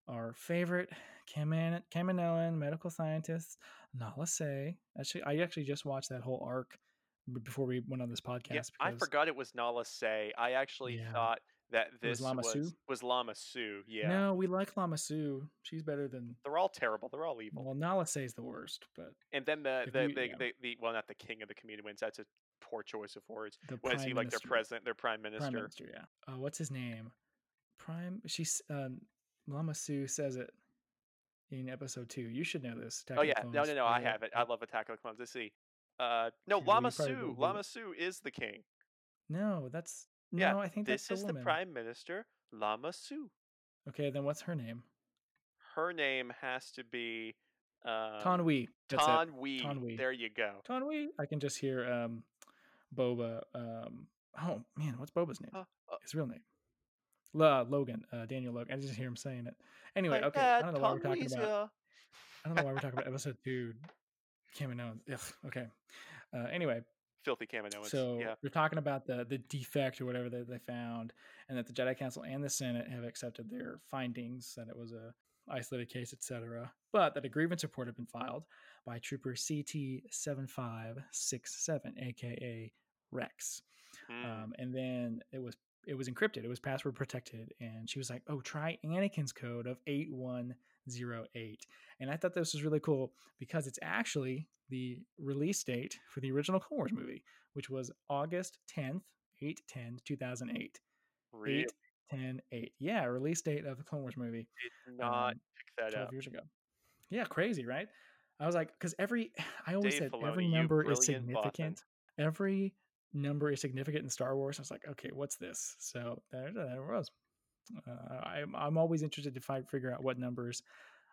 our favorite Kaman- Kaminoan medical scientist, Nala Se. Actually, I actually just watched that whole arc before we went on this podcast. yeah, I forgot it was Nala Se. I actually Yeah. thought that It was this Lama was Su? was Lama Su. Yeah, No, we like Lama Su. She's better than. they're all terrible. They're all evil. Well, Nala is the worst, but and then the the, you- the, yeah. the, the well, not the king of the comedians. That's a poor choice of words. the Was he like their president, their prime minister? Prime Minister, yeah. Uh, what's his name? Prime. She's um, Lama Su says it in episode two. You should know this. Attack Oh yeah, no, no, no. I have it. I love Attack of the Clones. Let's see. Uh, no, Lama probably Su. Lama Su is the king. No, that's Yeah, no. I think that's This is the the prime minister, Lama Su. Okay, then what's her name? Her name has to be um, Taun We. That's it. Taun We. Taun We. There you go. Taun We. I can just hear um, Boba. Um, oh man, what's Boba's name? Uh, uh, His real name. La, Logan. Uh, Daniel Logan. I just hear him saying it. Anyway, okay. dad, I don't know why we're talking about. I don't know why we're talking about episode two. Kaminoans. Ugh, okay. Uh, anyway, Filthy Kaminoans. so yeah. we're talking about the the defect or whatever that they found, and that the Jedi Council and the Senate have accepted their findings that it was a isolated case, etc. But that a grievance report had been filed by Trooper CT seven five six seven, aka Rex, Mm. um, and then it was it was encrypted. It was password protected, and she was like, "Oh, try Anakin's code of eight one zero eight. And I thought this was really cool because it's actually the release date for the original Clone Wars movie, which was August tenth, 8 10 2008. Really 8 10 8. Yeah, release date of the Clone Wars movie. did not um, pick that 12 up. years ago. Yeah, crazy, right? I was like, because every, I always Dave said every Filoni, you number is significant. Every number is significant in Star Wars. I was like, okay, what's this? So there, there it was. Uh, I'm, I'm always interested to find, figure out what numbers,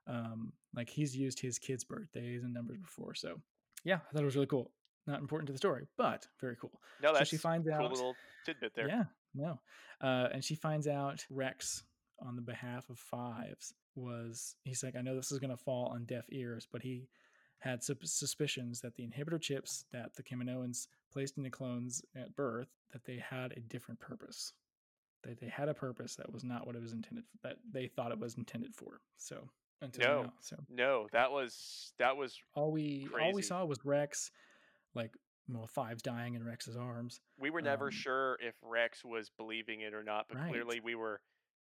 um, like he's used his kids' birthdays and numbers before. So yeah, I thought it was really cool. Not important to the story, but very cool. No, So that's she finds cool out- little tidbit there. Yeah, no. Uh, and she finds out Rex, on the behalf of Fives, was he's like, I know this is going to fall on deaf ears, but he had suspicions that the inhibitor chips that the Kaminoans placed in the clones at birth that they had a different purpose. That they had a purpose that was not what it was intended. That they thought it was intended for. So until No. now, so No, that was that was all we all we saw was Rex, like well, Fives dying in Rex's arms. we were never Um, sure if Rex was believing it or not, but Right. clearly we were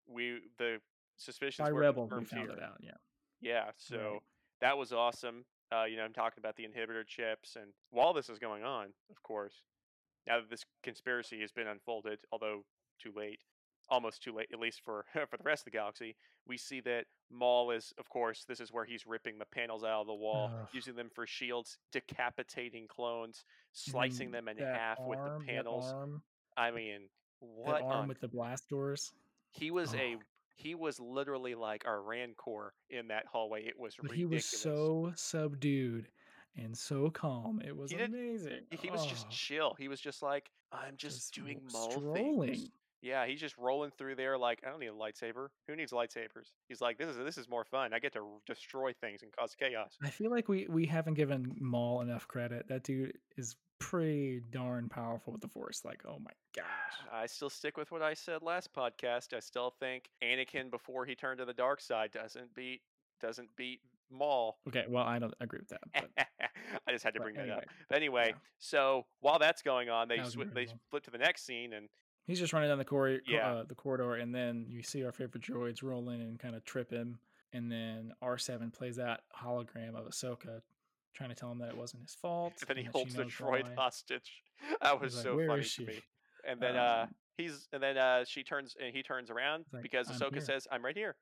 we the suspicions By were Rebel, we found here. it out. Yeah. Yeah, so that was awesome. Uh, you know, I'm talking about the inhibitor chips, and while this is going on, of course, now that this conspiracy has been unfolded, although too late, almost too late, at least for for the rest of the galaxy, we see that Maul is, of course, this is where he's ripping the panels out of the wall, Ugh. using them for shields, decapitating clones, slicing Mhm. them in half with the panels. I mean, that what arm on with the blast doors. he was a Oh. he was literally like a rancor in that hallway. It was But he was so subdued and so calm. It was He amazing. He was just Oh, chill. He was just like, I'm just, Just doing Maul strolling. things. Yeah, he's just rolling through there like I don't need a lightsaber. Who needs lightsabers? He's like, this is this is more fun. I get to r- destroy things and cause chaos. I feel like we we haven't given Maul enough credit. That dude is pretty darn powerful with the Force. Like, oh my gosh. I still stick with what I said last podcast. I still think Anakin before he turned to the dark side doesn't beat doesn't beat Maul. Okay, well, I don't agree with that. But I just had to bring that up. anyway, But anyway, yeah. so while that's going on, they That swi- they flip to the next scene and he's just running down the corridor, Yeah. uh, the corridor, and then you see our favorite droids roll in and kind of trip him. And then R7 plays that hologram of Ahsoka, trying to tell him that it wasn't his fault. then he and holds the droid why. hostage. That was like, so funny to me. And then uh Um, he's and then uh she turns and he turns around like, because "I'm Ahsoka here." says, "I'm right here."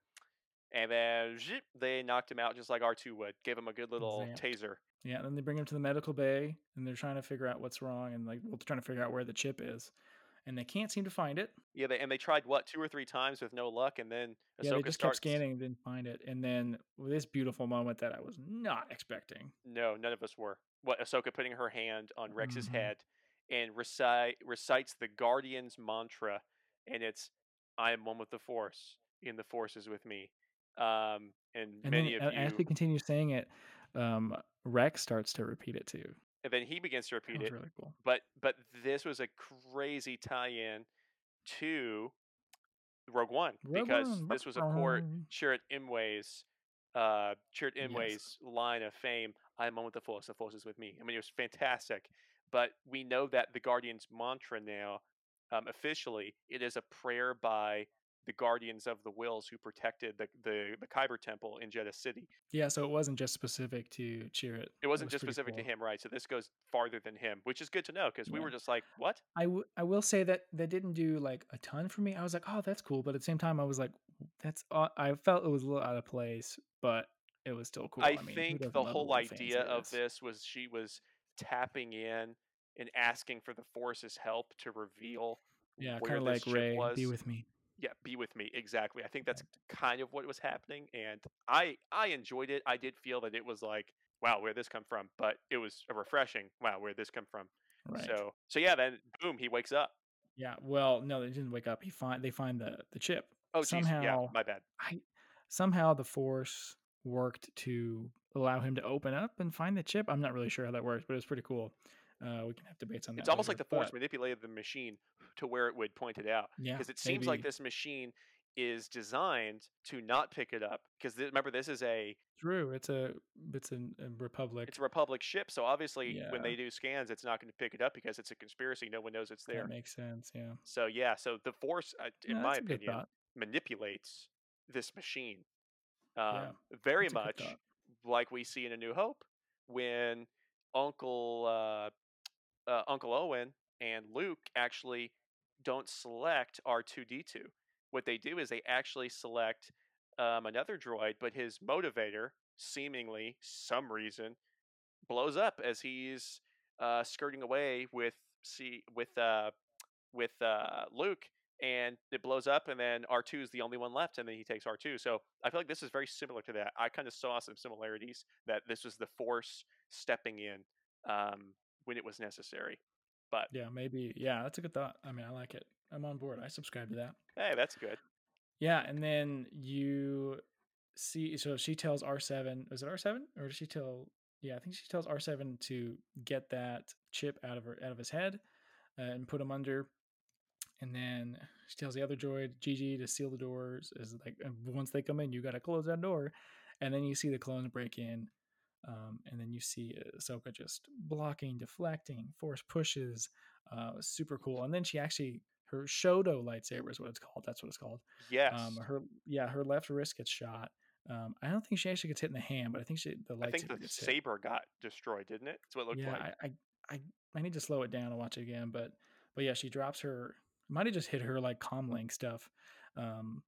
And then zip, they knocked him out just like R2 would. Gave him a good little taser. Yeah, and then they bring him to the medical bay, and they're trying to figure out what's wrong, and like, well, they're trying to figure out where the chip is, and they can't seem to find it. Yeah, they, and they tried what two or three times with no luck, and then Ahsoka yeah, they just starts. kept scanning and didn't find it, and then this beautiful moment that I was not expecting. No, none of us were. What Ahsoka putting her hand on Rex's Mhm. head and recite recites the Guardian's mantra, and it's "I am one with the Force, and the Force is with me." Um, and, And many then of as you, we continue saying it, um, Rex starts to repeat it too. And then he begins to repeat it. really cool. But but this was a crazy tie-in to Rogue One Rogue because One, this was of course. Chirrut Imwe's uh Chirrut Yes. Line of fame. I am one with the Force. The Force is with me. I mean, it was fantastic. But we know that the Guardians mantra now, um, officially, it is a prayer by the Guardians of the Whills who protected the the, the Kyber Temple in Jedha City. Yeah, so it wasn't just specific to Chirrut. It wasn't was just specific to him, right? So this goes farther than him, which is good to know because we were just like, what? I, w- I will say that that didn't do like a ton for me. I was like, oh, that's cool, but at the same time, I was like, that's uh, I felt it was a little out of place, but it was still cool. I, mean, think the whole idea of this was she was tapping in and asking for the Force's help to reveal yeah, kind of like Ray, was. be with me. Yeah, be with me exactly. I think that's kind of what was happening, and I I enjoyed it. I did feel that it was like, wow, where'd this come from? But it was a refreshing. Wow, where'd this come from? Right. So so yeah, then boom, he wakes up. yeah. Well, no, they didn't wake up. He find they find the the chip. Oh, geez, yeah, Somehow- my bad. I somehow the Force worked to allow him to open up and find the chip. I'm not really sure how that works, but it's pretty cool. Uh, we can have debates on that. It's almost like the Force manipulated the machine to where it would point it out. yeah, because it seems like this machine is designed to not pick it up because remember this is a True. It's a it's a, a republic. it's a republic ship so obviously when they do scans it's not going to pick it up because it's a conspiracy no one knows it's there That makes sense. Yeah. so yeah so the force uh, in No, my that's a good opinion manipulates this machine um, Yeah, very that's a good much like we see in a new hope when uncle uh, uh, uncle owen and luke actually don't select R2D2. What they do is they actually select um, another droid, but his motivator, seemingly some reason, blows up as he's uh, skirting away with see with uh, with uh, Luke, and it blows up, and then R two is the only one left, and then he takes R two. So I feel like this is very similar to that. I kind of saw some similarities that this was the Force stepping in um, when it was necessary. But Yeah, maybe. Yeah, that's a good thought. I mean, I like it. I'm on board. I subscribe to that. hey, that's good. Yeah, and then you see. So she tells R7. is it R7 or does she tell? Yeah, I think she tells R7 to get that chip out of her out of his head uh, and put him under. And then she tells the other droid, Gigi, to seal the doors. Is like once they come in, you got to close that door. And then you see the clones break in, um, and then you see Ahsoka just blocking, deflecting, force pushes, uh, super cool. And then she actually her Shoto lightsaber is what it's called. That's what it's called. Yes, Um, her yeah, her left wrist gets shot. Um, I don't think she actually gets hit in the hand, but I think she the lightsaber I think the gets hit. got destroyed, didn't it? That's what it looked Yeah, like. I, I, I I need to slow it down and watch it again, but but yeah, she drops her. Might have just hit her like comlink stuff, um,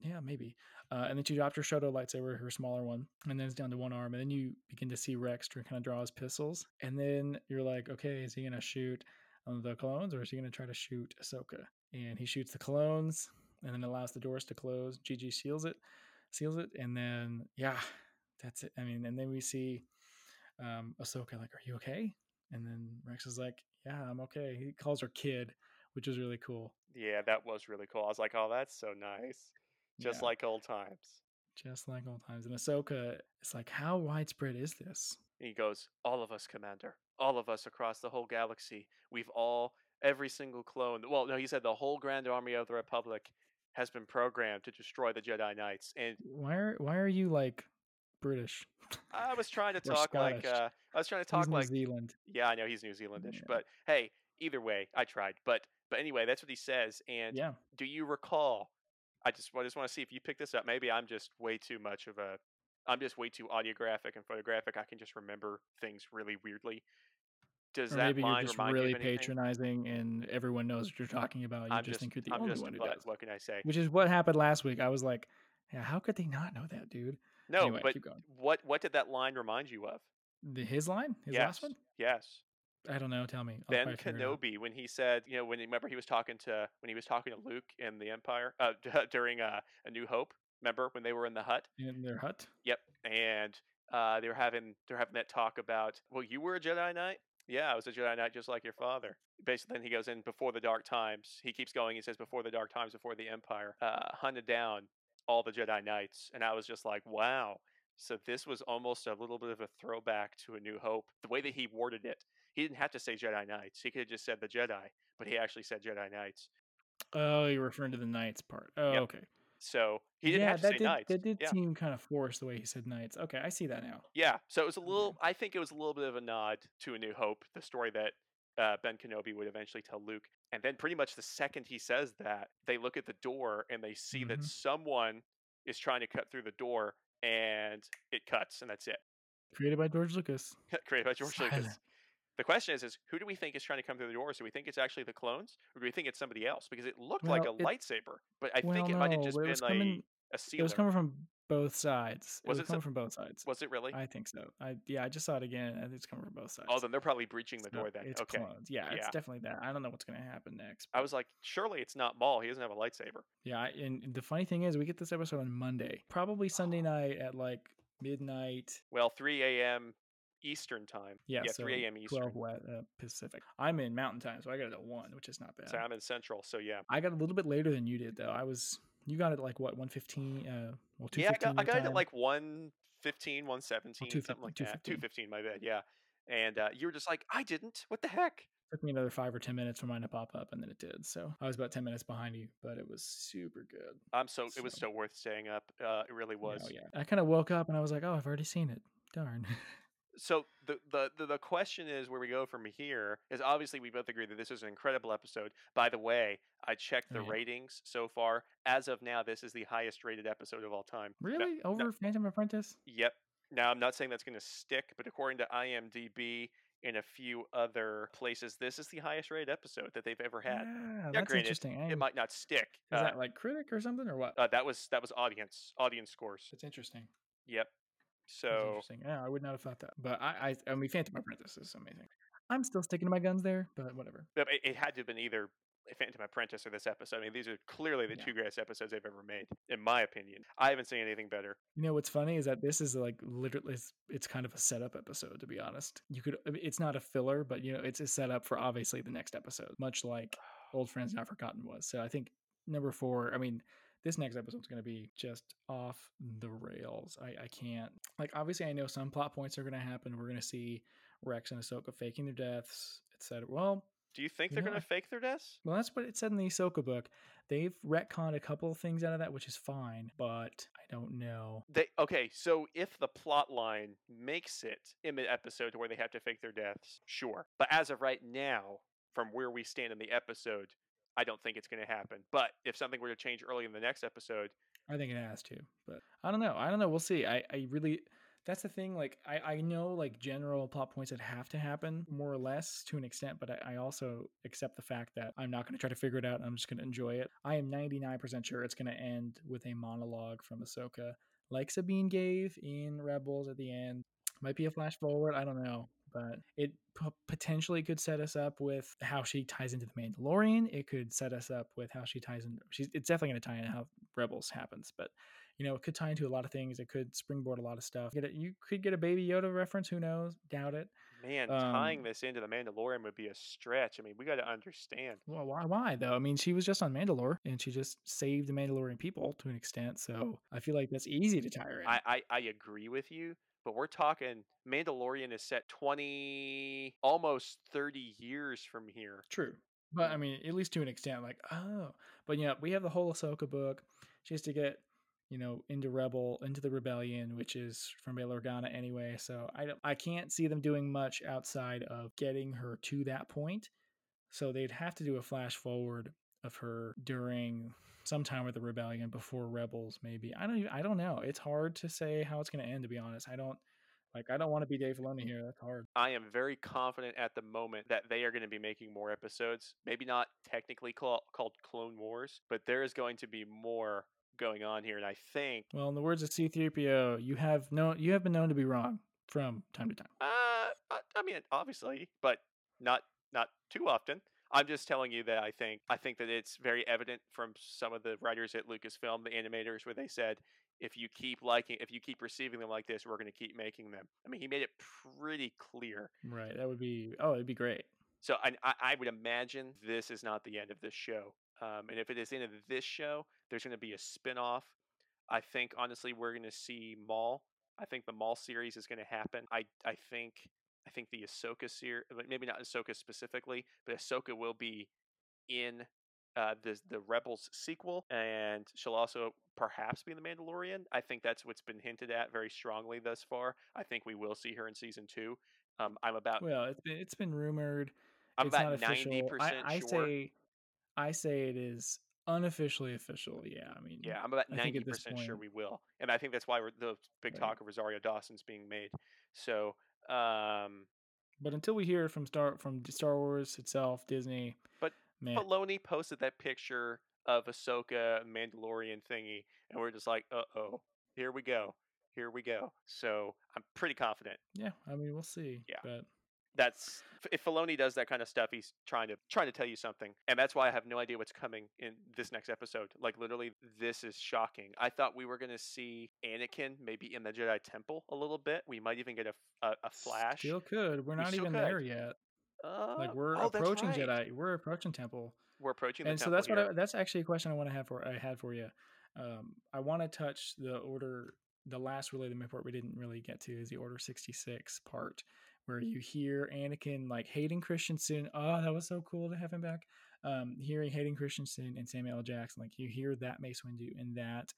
yeah, maybe. Uh, and then she dropped her Shoto lightsaber, her smaller one, and then it's down to one arm. And then you begin to see Rex to kind of draw his pistols, and then you're like, okay, is he gonna shoot um, the clones or is he gonna try to shoot Ahsoka? And he shoots the clones, and then allows the doors to close. Gigi seals it, seals it, and then yeah, that's it. I mean, and then we see um, Ahsoka like, "Are you okay?" And then Rex is like, "Yeah, I'm okay." He calls her kid, which is really cool. Yeah, that was really cool. I was like, oh, that's so nice. Just Yeah, like old times. just like old times. And Ahsoka is like, "How widespread is this?" And he goes, All of us, Commander. All of us across the whole galaxy. We've all, every single clone. Well, no, he said the whole Grand Army of the Republic has been programmed to destroy the Jedi Knights. And Why are Why are you like British? I was trying to talk like, uh, I was trying to He's talk New like, Zealand. yeah, I know he's New Zealandish, Yeah. but hey, either way, I tried. But, but anyway, that's what he says. And Yeah, do you recall? I just, I just want to see if you pick this up. Maybe I'm just way too much of a, I'm just way too audiographic and photographic. I can just remember things really weirdly. Does or that maybe you're just really you patronizing, and everyone knows what you're talking about. You I'm just, just, think you're the I'm only one who does. What can I say? Which is what happened last week. I was like, "Yeah, how could they not know that, dude?" No, anyway, but keep going. what, what did that line remind you of? The, his line, his yes, last one. yes. I don't know. Tell me. I'll Ben probably figure it out. Kenobi when he said, you know, when remember he was talking to when he was talking to Luke in the Empire uh, during uh, A New Hope. Remember when they were in the hut? in their hut. Yep. And uh, they were having they're having that talk about, well, you were a Jedi Knight. Yeah, I was a Jedi Knight just like your father. Basically, then he goes in before the Dark Times. He keeps going. He says before the Dark Times, before the Empire, uh, hunted down all the Jedi Knights, and I was just like, wow. So this was almost a little bit of a throwback to A New Hope. The way that he worded it, he didn't have to say Jedi Knights. He could have just said the Jedi, but he actually said Jedi Knights. Oh, you're referring to the knights part. Oh, Yep. okay. So he didn't yeah, have to that say did Knights. that did yeah. seem kind of forced the way he said knights. Okay, I see that now. Yeah, so it was a little. I think it was a little bit of a nod to A New Hope, the story that uh, Ben Kenobi would eventually tell Luke. And then, pretty much the second he says that, they look at the door and they see that Mhm. someone is trying to cut through the door, and it cuts, and that's it. Created by George Lucas. Created by George Lucas. The question is, is who do we think is trying to come through the doors? Do we think it's actually the clones, or do we think it's somebody else? Because it looked like a it- lightsaber, but I well, think it might have just been was like coming. a It was coming from both sides. It Was was, it so- coming from both sides. Was it really? I think so. I yeah, I just saw it again. I think it's coming from both oh, sides. oh, then they're probably breaching the So door then. It's okay. clones. Yeah, it's definitely that. I don't know what's gonna happen next. I was like, surely it's not Maul. He doesn't have a lightsaber. yeah, and the funny thing is, we get this episode on Monday, probably Sunday night at like midnight. Well, 3 a.m. Eastern time. Yeah, yeah so 3 a.m. Eastern. 12 West, uh, Pacific. I'm in Mountain Time, so I got it at one, which is not bad. So I'm in Central. So yeah. I got a little bit later than you did, though. I was you got it like what 115 uh well 215 Yeah, I got, I got it at like 115, 117, 215, something like that. 215. 215, my bad. Yeah. And uh, you were just like, I didn't. What the heck? took me another 5 or 10 minutes for mine to pop up and then it did. So, I was about 10 minutes behind you, but it was super good. I'm so. It was So- so worth staying up. Uh, it really was. yeah. I kind of woke up and I was like, "Oh, I've already seen it." Darn. So the, the the question is where we go from here is obviously we both agree that this is an incredible episode. By the way, I checked the Oh, yeah. ratings so far. As of now, this is the highest rated episode of all time. Really? no- Over Phantom Apprentice? Yep. Now, I'm not saying that's going to stick, but according to IMDb and a few other places, this is the highest rated episode that they've ever had. Yeah, Yeah, that's granted, interesting. I It might not stick. is Uh, that like critic or something or what? uh, that was that was audience audience scores. It's interesting. Yep. So interesting. Yeah, I would not have thought that. But I, I, I mean, Phantom Apprentice is amazing. I'm still sticking to my guns there, but whatever. it, it had to have been either Phantom Apprentice or this episode. I mean, these are clearly the Yeah. two greatest episodes they've ever made, in my opinion. I haven't seen anything better. You know what's funny is that this is like literally it's, it's kind of a setup episode to be honest. You could it's not a filler, but you know it's a setup for obviously the next episode, much like Old Friends Not Forgotten was. So I think number four. I mean, this next episode's going to be just off the rails. I I can't like obviously I know some plot points are going to happen. We're going to see Rex and Ahsoka faking their deaths, etc. Well, Do you think You they're know, going to fake their deaths? well, that's what it said in the Ahsoka book. They've retconned a couple of things out of that, which is fine, but I don't know. They okay. So if the plot line makes it in the episode to where they have to fake their deaths, sure. But as of right now, from where we stand in the episode, I don't think it's going to happen. But if something were to change early in the next episode, I think it has to, but I don't know. I don't know. We'll see. I, I really, that's the thing. Like, I, I know like general plot points that have to happen more or less to an extent, but I, I also accept the fact that I'm not going to try to figure it out. I'm just going to enjoy it. I am 99% sure it's going to end with a monologue from Ahsoka, like Sabine gave in Rebels at the end. Might be a flash forward. I don't know. But it p- potentially could set us up with how she ties into the Mandalorian. It could set us up with how she ties in. She's, it's definitely going to tie in how Rebels happens, but you know, it could tie into a lot of things. It could springboard a lot of stuff. Get it, you could get a Baby Yoda reference. Who knows? Doubt it. man, tying Um, this into the Mandalorian would be a stretch. I mean, we got to understand. Well, why? Why though? I mean, she was just on Mandalore, and she just saved the Mandalorian people to an extent. So I feel like that's easy to tie her in. I, I I agree with you, but we're talking Mandalorian is set twenty, almost thirty years from here. True. But I mm. mean, at least to an extent, like, oh. But yeah, we have the whole Ahsoka book. She has to get, you know, into Rebel, into the rebellion, which is from Bail Organa anyway. So I don't I can't see them doing much outside of getting her to that point. So they'd have to do a flash forward of her during some time with the rebellion before Rebels, maybe. I don't even, I don't know. It's hard to say how it's gonna end, to be honest. I don't like I don't want to be Dave Filoni here. That's hard. I am very confident at the moment that they are going to be making more episodes. Maybe not technically call, called Clone Wars, but there is going to be more going on here, and I think. Well, in the words of C3PO, you have known you have been known to be wrong from time to time. Uh, I, I mean, obviously, but not not too often. I'm just telling you that I think I think that it's very evident from some of the writers at Lucasfilm, the animators, where they said, if you keep liking, if you keep receiving them like this, we're going to keep making them. I mean, he made it pretty clear. Right. That would be oh, it'd be great. So I, I, I would imagine this is not the end of this show. Um, and if it is the end of this show, there's going to be a spin-off. I think honestly we're going to see Maul. I think the Maul series is going to happen. I I think I think the Ahsoka series, maybe not Ahsoka specifically, but Ahsoka will be in uh, the the Rebels sequel, and she'll also perhaps be in the Mandalorian. I think that's what's been hinted at very strongly thus far. I think we will see her in season two. Um, I'm about Well, it's been it's been rumored. I'm it's about ninety I, percent I sure. say I say it is unofficially official. Yeah, I mean, Yeah, I'm about ninety percent sure we will, and I think that's why we're, the big Right. talk of Rosario Dawson's being made. So, um, But until we hear from Star from Star Wars itself, Disney, But man, Filoni posted that picture of Ahsoka Mandalorian thingy, and we're just like, uh oh, here we go, here we go. So I'm pretty confident. yeah, I mean, we'll see. Yeah. but That's if Filoni does that kind of stuff, he's trying to trying to tell you something, and that's why I have no idea what's coming in this next episode. Like literally, this is shocking. I thought we were gonna see Anakin maybe in the Jedi Temple a little bit. We might even get a a flash. still could. We're not still even could. there yet. Uh, Like we're oh, approaching right. Jedi. We're approaching Temple. We're approaching the and so that's what. I, that's actually a question I want to have for I had for you. Um, I want to touch the order. The last related report we didn't really get to is the Order sixty six part, where you hear Anakin like Hayden Christensen. Oh, that was so cool to have him back. Um, hearing Hayden Christensen and Samuel L. Jackson, like you hear that Mace Windu and that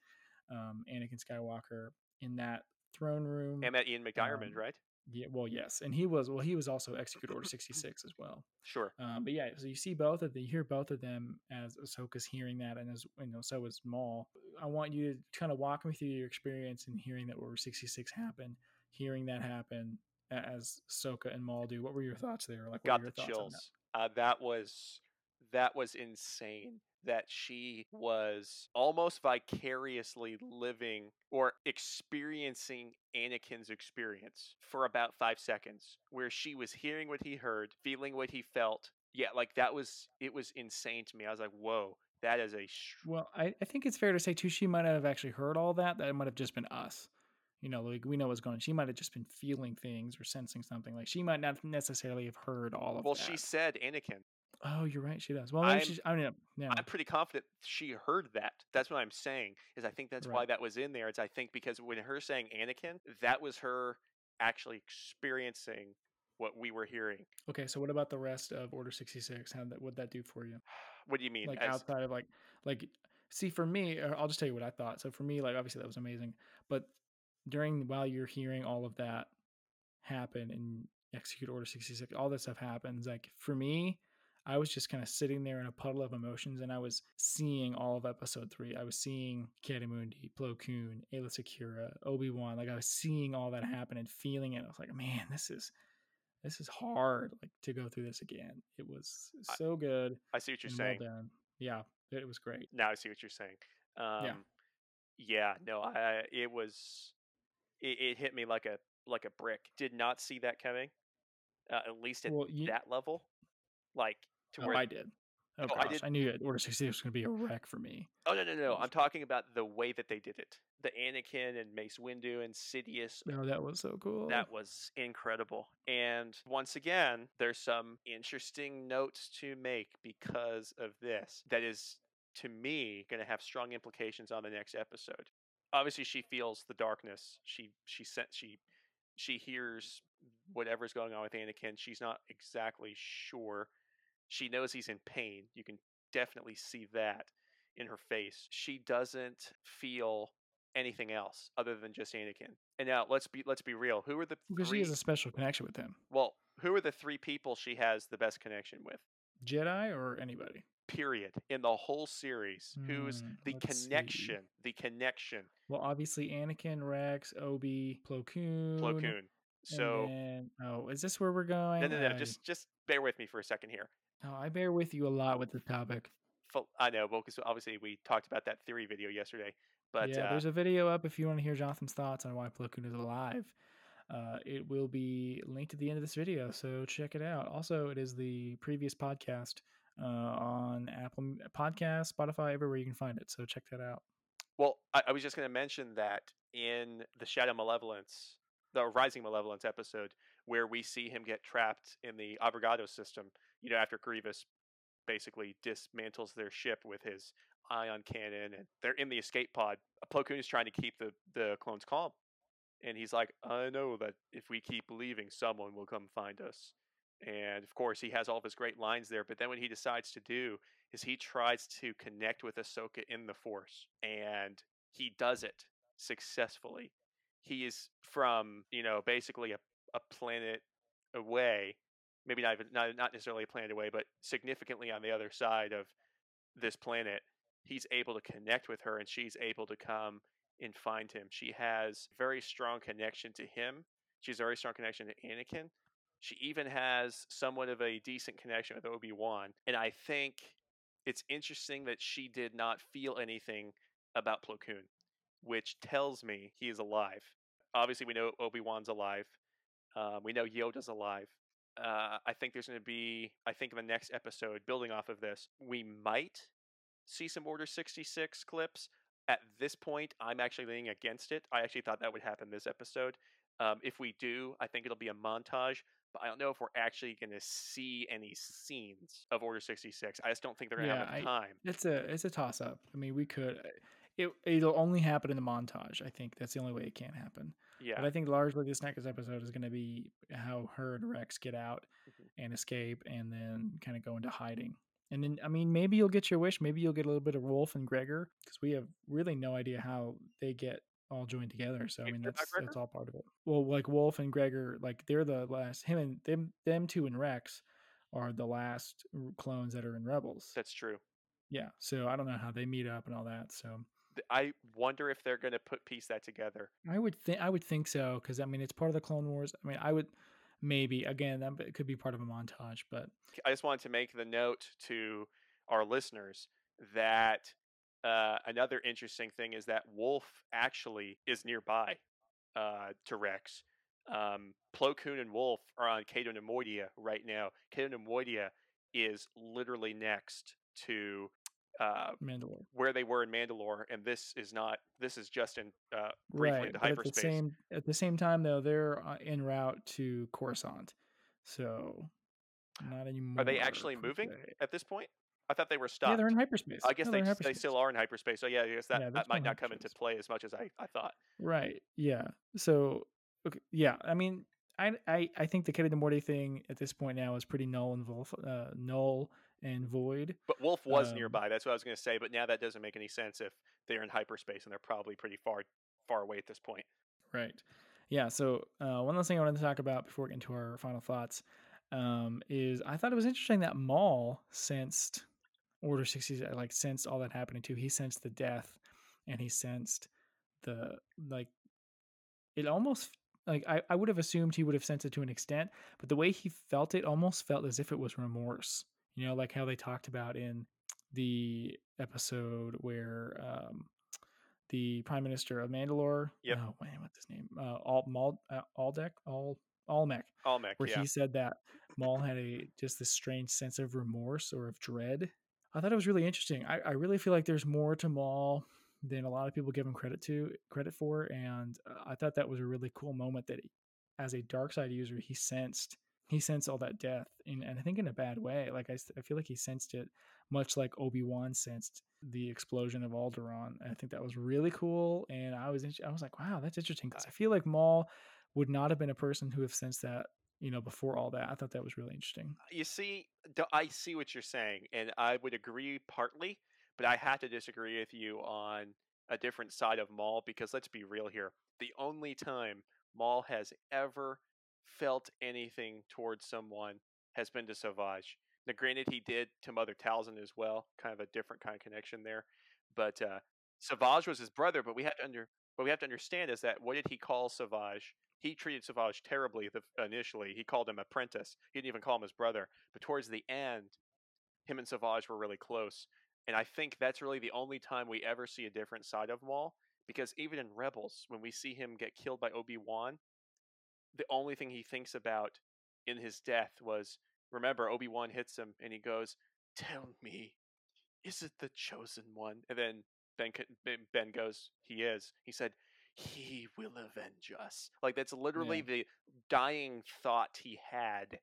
um, Anakin Skywalker in that throne room. and that Ian McDiarmid, um, right? yeah, well, yes, and he was well. He was also Execute Order sixty six as well. Sure. Um, but yeah, so you see both of them, you hear both of them as Ahsoka's hearing that, and as you know, so is Maul. I want you to kind of walk me through your experience in hearing that Order sixty six happened. hearing that happen Ahsoka and Maul do. What were your thoughts there? Like, got the chills. That? Uh, that was that was insane that she was almost vicariously living or experiencing Anakin's experience for about five seconds, where she was hearing what he heard, feeling what he felt. Yeah, like that was it was insane to me. I was like, whoa, that is a. Sh- well, I, I think it's fair to say too. She might have actually heard all that. That might have just been us. You know, like we know what's going on. She might have just been feeling things or sensing something. Like she might not necessarily have heard all of it. well, that. she said Anakin. Oh, you're right. She does. Well, I'm, she's, I mean, yeah. I'm pretty confident she heard that. That's what I'm saying. Is I think that's right. why that was in there. It's I think because when her saying Anakin, that was her actually experiencing what we were hearing. Okay, so what about the rest of Order 66? How that would that do for you? What do you mean? Like As... outside of like like see for me, uh, I'll just tell you what I thought. So for me, like obviously that was amazing, but during while you're hearing all of that happen and execute Order 66, all that stuff happens. Like for me, I was just kind of sitting there in a puddle of emotions and I was seeing all of episode three. I was seeing Ki-Adi-Mundi, Plo Koon, Secura, Obi-Wan. Like I was seeing all that happen and feeling it. I was like, man, this is this is hard like to go through this again. It was so good. I see what you're saying. Well. Yeah, it was great. Now I see what you're saying. Um, yeah. Yeah. No, I it was it, it, hit me like a like a brick. Did not see that coming. Uh, at least at well, you, that level. Like to oh, where I did. Oh, oh gosh, I, did. I knew it. Order 66 was going to be a wreck for me. Oh no no no! I'm talking about the way that they did it. The Anakin and Mace Windu and Sidious. Oh, that was so cool. That was incredible. And once again, there's some interesting notes to make because of this. That is, to me, going to have strong implications on the next episode. Obviously, she feels the darkness. She she sent she she hears whatever's going on with Anakin. She's not exactly sure she knows he's in pain. You can definitely see that in her face. She doesn't feel anything else other than just Anakin. And now let's be let's be real. Who are the because three... she has a special connection with him. Well, who are the three people she has the best connection with? Jedi or anybody? Period. In the whole series, mm, who's the connection? See. The connection. Well, obviously Anakin, Rex, Obi, Plo Koon. Plo Koon. So, then, oh, is this where we're going? No, no, no. I... Just, just bear with me for a second here. No, I bear with you a lot with the topic. I know, well, because obviously we talked about that theory video yesterday. But yeah, uh, there's a video up if you want to hear Jonathan's thoughts on why Plo Koon is alive. Uh, it will be linked at the end of this video, so check it out. Also, it is the previous podcast uh, on Apple Podcast, Spotify, everywhere you can find it. So check that out. Well, I, I was just going to mention that in the Shadow Malevolence, the Rising Malevolence episode, where we see him get trapped in the Abregado system, you know, after Grievous basically dismantles their ship with his ion cannon and they're in the escape pod. Plo Koon is trying to keep the, the clones calm. And he's like, I know that if we keep leaving, someone will come find us. And of course, he has all of his great lines there. But then what he decides to do is he tries to connect with Ahsoka in the Force. And he does it successfully. He is from, you know, basically a, a planet away maybe not even not, not necessarily a planet away, but significantly on the other side of this planet, he's able to connect with her and she's able to come and find him. She has very strong connection to him. She's very strong connection to Anakin. She even has somewhat of a decent connection with Obi Wan. And I think it's interesting that she did not feel anything about Plo Koon, which tells me he is alive. Obviously, we know Obi Wan's alive. Um, we know Yoda's alive uh, I think there's going to be, I think in the next episode, building off of this, we might see some Order 66 clips. At this point, I'm actually leaning against it. I actually thought that would happen this episode. Um, if we do, I think it'll be a montage, but I don't know if we're actually going to see any scenes of Order 66. I just don't think they're going to yeah, have time. It's a it's a toss up. I mean, we could. It it'll only happen in the montage. I think that's the only way it can happen. Yeah. But I think largely this next episode is going to be how her and Rex get out mm-hmm. and escape and then kind of go into hiding. And then, I mean, maybe you'll get your wish. Maybe you'll get a little bit of Wolffe and Gregor because we have really no idea how they get all joined together. So I mean, that's that's all part of it. Well, like Wolffe and Gregor, like they're the last. Him and them, them two and Rex are the last clones that are in Rebels. That's true. Yeah. So I don't know how they meet up and all that. So I wonder if they're going to put piece that together. I would think I would think so because I mean it's part of the Clone Wars. I mean I would maybe again that could be part of a montage, but I just wanted to make the note to our listeners that uh, another interesting thing is that Wolffe actually is nearby uh, to Rex. Um, Plo Koon and Wolffe are on Cato Neimoidia right now. Cato Neimoidia is literally next to uh, Mandalore. where they were in Mandalore, and this is not. This is just in uh, briefly Right, into but at the hyperspace. same at the same time though they're uh, en route to Coruscant, so not anymore. Are they actually moving at this point? I thought they were stopped. Yeah, they're in hyperspace. I guess No, they, they still are in hyperspace. So yeah, I guess that, Yeah, that might not come into play as much as I, I thought. Right. Yeah. So, okay. Yeah. I mean, I I I think the Katie the Morty thing at this point now is pretty null and void, uh, null and void. But Wolffe was Um, nearby. That's what I was going to say. But now that doesn't make any sense if they're in hyperspace and they're probably pretty far far away at this point. Right. Yeah. So uh, one last thing I wanted to talk about before we get into our final thoughts um, is I thought it was interesting that Maul sensed Order sixty, like sensed all that happening too. He sensed the death, and he sensed the like. It almost like I, I would have assumed he would have sensed it to an extent, but the way he felt it almost felt as if it was remorse. You know, like how they talked about in the episode where um, the Prime Minister of Mandalore. yeah, Oh, wait, what's his name? Uh, Al Mal uh, Aldeck Al Almec, Almec, where yeah. he said that Maul had a just this strange sense of remorse or of dread. I thought it was really interesting. I, I really feel like there's more to Maul than a lot of people give him credit to credit for, and uh, I thought that was a really cool moment that, he, as a dark side user, he sensed he sensed all that death, in, and I think in a bad way. Like I feel like he sensed it much like Obi Wan sensed the explosion of Alderaan. I think that was really cool, and I was I was like, wow, that's interesting because I feel like Maul would not have been a person who have sensed that you know before all that. I thought that was really interesting. You see, I see what you're saying, and I would agree partly, but I have to disagree with you on a different side of Maul because let's be real here. The only time Maul has ever felt anything towards someone has been to Savage. Now, granted, he did to Mother Talzin as well, kind of a different kind of connection there. But uh, Savage was his brother. But we have to under, what we have to understand is that what did he call Savage? He treated Savage terribly the, initially. He called him apprentice. He didn't even call him his brother. But towards the end, him and Savage were really close. And I think that's really the only time we ever see a different side of Maul. Because even in Rebels, when we see him get killed by Obi Wan, the only thing he thinks about in his death was remember Obi Wan hits him and he goes, "Tell me, is it the chosen one?" And then Ben Ben- Ben goes, "He is." He said, "He will avenge us." Like that's literally the dying thought he had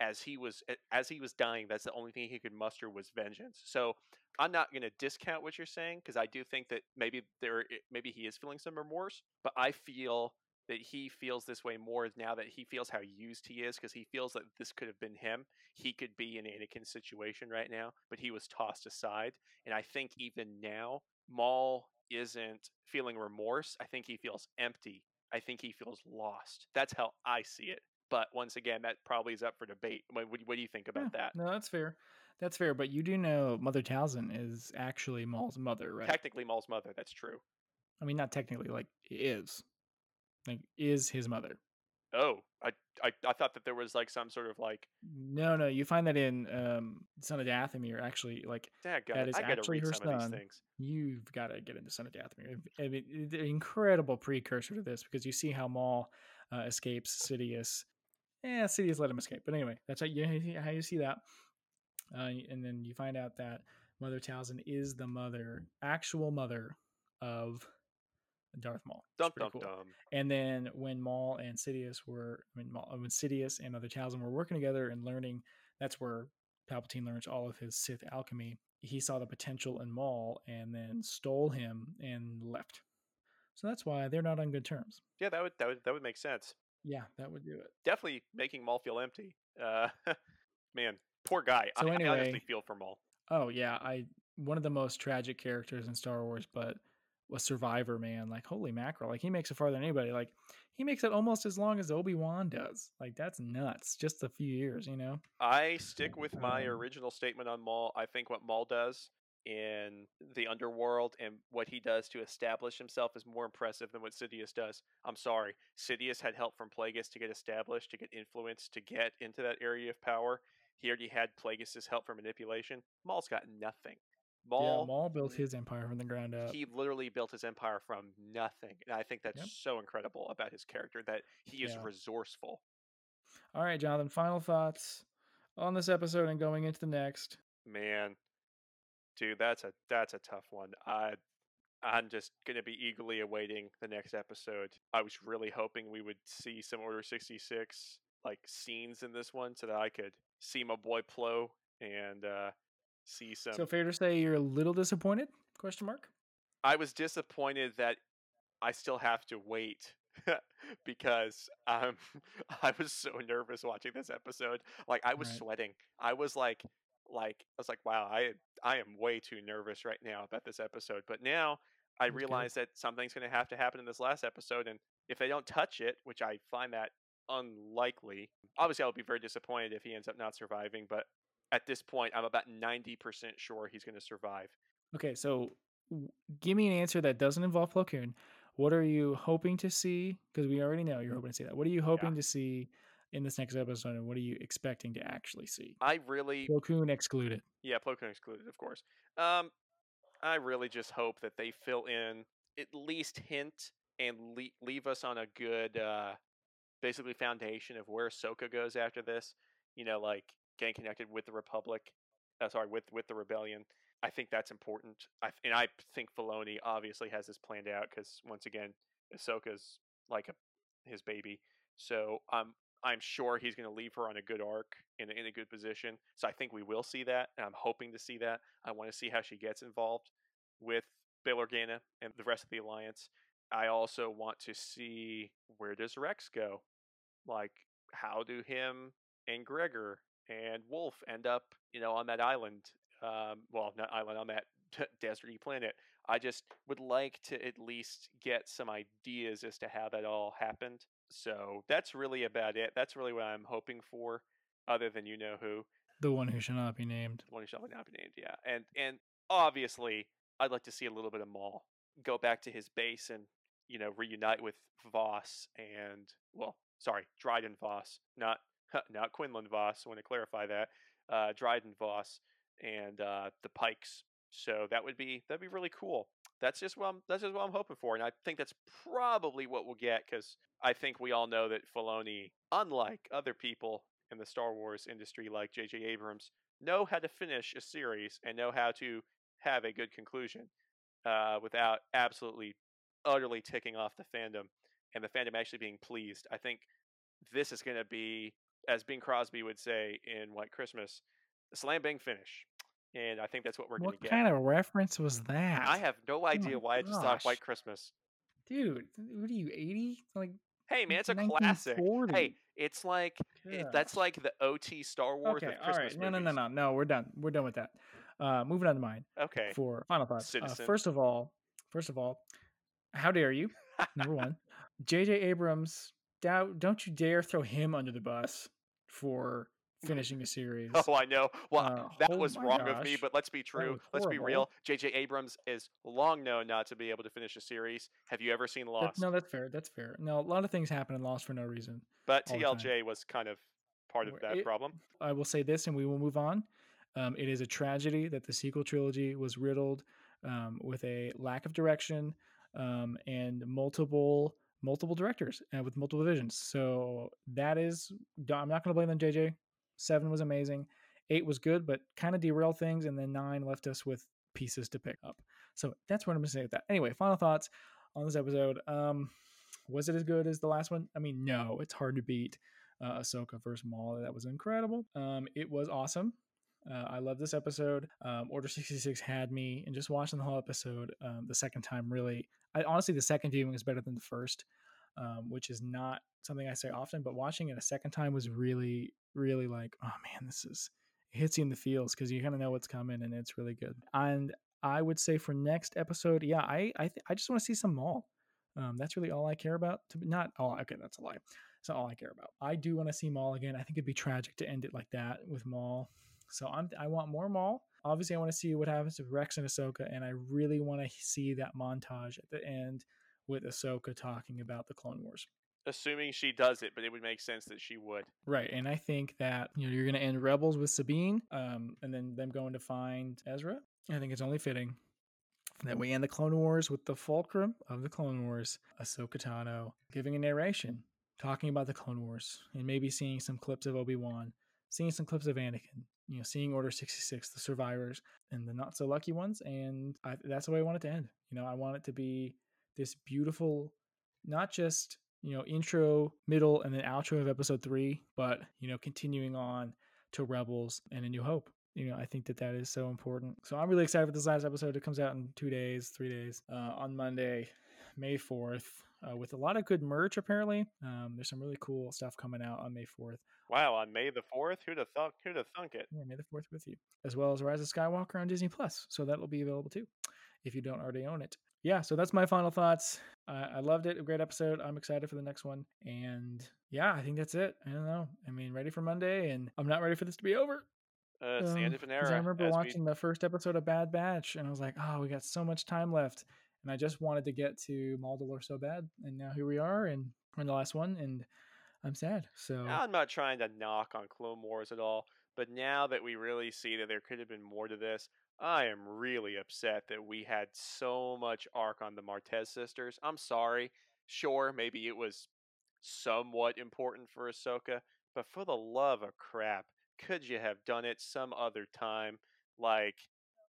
as he was as he was dying. That's the only thing he could muster was vengeance. So I'm not going to discount what you're saying because I do think that maybe there maybe he is feeling some remorse, but I feel that he feels this way more now that he feels how used he is because he feels that this could have been him. He could be in Anakin's situation right now, but he was tossed aside. And I think even now, Maul isn't feeling remorse. I think he feels empty. I think he feels lost. That's how I see it. But once again, that probably is up for debate. What, what, what do you think about Yeah, that? No, that's fair. That's fair. But you do know Mother Talzin is actually Maul's mother, right? Technically, Maul's mother. That's true. I mean, not technically, like is, like is his mother. Oh, I, I I thought that there was like some sort of like, No, no, you find that in um, Son of Dathomir. Actually, like daggone That is I actually her son. these things. you've got to get into Son of Dathomir. I mean, the incredible precursor to this because you see how Maul uh, escapes Sidious. Yeah, Sidious let him escape, but anyway, that's how you how you see that. Uh, and then you find out that Mother Talzin is the mother, actual mother of Darth Maul. Dum cool. dum. And then when Maul and Sidious were, I mean, Maul, when Sidious and Mother Talzin were working together and learning, that's where Palpatine learns all of his Sith alchemy. He saw the potential in Maul and then stole him and left. So that's why they're not on good terms. Yeah, that would that would that would make sense. Yeah, that would do it. Definitely making Maul feel empty. Uh, man, poor guy. So I, I honestly anyway- feel for Maul. Oh yeah, I one of the most tragic characters in Star Wars, but was Survivor man. Like holy mackerel, like he makes it farther than anybody. Like he makes it almost as long as Obi Wan does. Like that's nuts. Just a few years, you know. I stick with my Um, original statement on Maul. I think what Maul does in the underworld and what he does to establish himself is more impressive than what Sidious does. I'm sorry. Sidious had help from Plagueis to get established, to get influence, to get into that area of power. He already had Plagueis' help for manipulation. Maul's got nothing. Maul, yeah, Maul built his empire from the ground up. He literally built his empire from nothing. And I think that's Yep. so incredible about his character that he is Yeah. resourceful. All right, Jonathan, final thoughts on this episode and going into the next. Man, dude, that's a that's a tough one. I I'm just gonna be eagerly awaiting the next episode. I was really hoping we would see some Order sixty six like scenes in this one so that I could see my boy Plo and uh see some So fair to say you're a little disappointed? Question mark. I was disappointed that I still have to wait because um I was so nervous watching this episode. Like I was Right. sweating. I was like like I was like wow, I I am way too nervous right now about this episode. But now I good. realize that something's going to have to happen in this last episode and if they don't touch it, which I find that unlikely. Obviously I would be very disappointed if he ends up not surviving, but at this point I'm about 90% sure he's going to survive. Okay, so w- give me an answer that doesn't involve Plo Koon. What are you hoping to see? Because we already know you're hoping to see that. What are you hoping to see in this next episode, and what are you expecting to actually see? I really Plo Koon excluded. Yeah, Plo Koon excluded, of course. Um, I really just hope that they fill in at least hint and le- leave us on a good, uh, basically foundation of where Ahsoka goes after this. You know, like getting connected with the Republic. Uh, sorry, with with the rebellion. I think that's important. I and I think Filoni obviously has this planned out because once again, Ahsoka's like a his baby. So I'm I'm sure he's going to leave her on a good arc in in a good position. So I think we will see that. And I'm hoping to see that. I want to see how she gets involved with Bail Organa and the rest of the alliance. I also want to see where does Rex go? Like how do him and Gregor and Wolffe end up, you know, on that island? Um, well, not island on that deserty planet. I just would like to at least get some ideas as to how that all happened. So that's really about it. That's really what I'm hoping for, other than you know who. The one who shall not be named. The one who shall not be named, yeah. And and obviously I'd like to see a little bit of Maul go back to his base and, you know, reunite with Voss and well, sorry, Dryden Voss, not not Quinlan Vos, I want to clarify that. Uh Dryden Voss and uh the Pikes. So that would be that'd be really cool. That's just what I'm that's just what I'm hoping for, and I think that's probably what we'll get because I think we all know that Filoni, unlike other people in the Star Wars industry like J.J. Abrams, know how to finish a series and know how to have a good conclusion uh, without absolutely, utterly ticking off the fandom and the fandom actually being pleased. I think this is going to be, as Bing Crosby would say in White Christmas, slam bang finish. And I think that's what we're going to get. What kind of reference was that? I have no idea my why I just thought. White Christmas. Dude, what are you, 80? Like, Hey man, it's a classic. Hey, it's like it, that's like the OT Star Wars okay, all Christmas right. No, no, no, no, no. We're done. We're done with that. Uh, moving on to mine. Okay. for final thoughts. Uh, first of all, first of all, how dare you? Number one, J.J. Abrams. Doubt, don't you dare throw him under the bus for finishing a series. Oh, I know. Well, Uh, that oh was wrong of me, but let's be true. Let's be real. J.J. Abrams is long known not to be able to finish a series. Have you ever seen That- Lost? no, that's fair. That's fair. No, a lot of things happen in Lost for no reason. but all the time. TLJ was kind of part of that it- problem. I will say this, and we will move on. Um, it is a tragedy that the sequel trilogy was riddled um, with a lack of direction um, and multiple multiple directors and with multiple visions. So that is, I'm not going to blame them. JJ seven was amazing, eight was good, but kind of derailed things, and then nine left us with pieces to pick up. So that's what I'm going to say with that. Anyway, final thoughts on this episode. Um, was it as good as the last one? I mean, no, it's hard to beat uh, Ahsoka versus Maul. That was incredible. Um, it was awesome. Uh, I love this episode. Um, Order 66 had me, and just watching the whole episode um, the second time really, I honestly, the second viewing is better than the first, um, which is not something I say often, but watching it a second time was really, really like, oh man, this is, it hits you in the feels because you kind of know what's coming and it's really good. And I would say for next episode, yeah, I I, th- I just want to see some Maul. Um, that's really all I care about. To be, not all. Okay, that's a lie. It's not all I care about. I do want to see Maul again. I think it'd be tragic to end it like that with Maul. So I'm I want more Maul. Obviously, I want to see what happens with Rex and Ahsoka, and I really want to see that montage at the end with Ahsoka talking about the Clone Wars. Assuming she does it, but it would make sense that she would. Right, and I think that you know you're going to end Rebels with Sabine, um, and then them going to find Ezra. I think it's only fitting that we end the Clone Wars with the fulcrum of the Clone Wars, Ahsoka Tano giving a narration, talking about the Clone Wars, and maybe seeing some clips of Obi Wan, seeing some clips of Anakin, you know, seeing Order 66, the survivors, and the not so lucky ones. And I, that's the way I want it to end. You know, I want it to be this beautiful, not just, you know, intro, middle, and then outro of episode three, but, you know, continuing on to Rebels and A New Hope. You know, I think that that is so important. So I'm really excited for this last episode. It comes out in two days, three days, uh, on Monday, May 4th. Uh, with a lot of good merch, apparently. Um, there's some really cool stuff coming out on May 4th. Wow, on May the fourth, who'd have thunk? Who'd have thunk it? Yeah, May the Fourth with you, as well as Rise of Skywalker on Disney Plus. So that'll be available too, if you don't already own it. Yeah, so that's my final thoughts. Uh, I loved it. A great episode. I'm excited for the next one. And yeah, I think that's it. I don't know. I mean, ready for Monday, and I'm not ready for this to be over. Uh, it's the end Um, of an era. I remember as we- watching the first episode of Bad Batch, and I was like, "Oh, we got so much time left," and I just wanted to get to Mandalore so bad. And now here we are, and we're in the last one, and I'm sad. So I'm not trying to knock on Clone Wars at all, but now that we really see that there could have been more to this, I am really upset that we had so much arc on the Martez sisters. I'm sorry. Sure, maybe it was somewhat important for Ahsoka, but for the love of crap, could you have done it some other time? Like,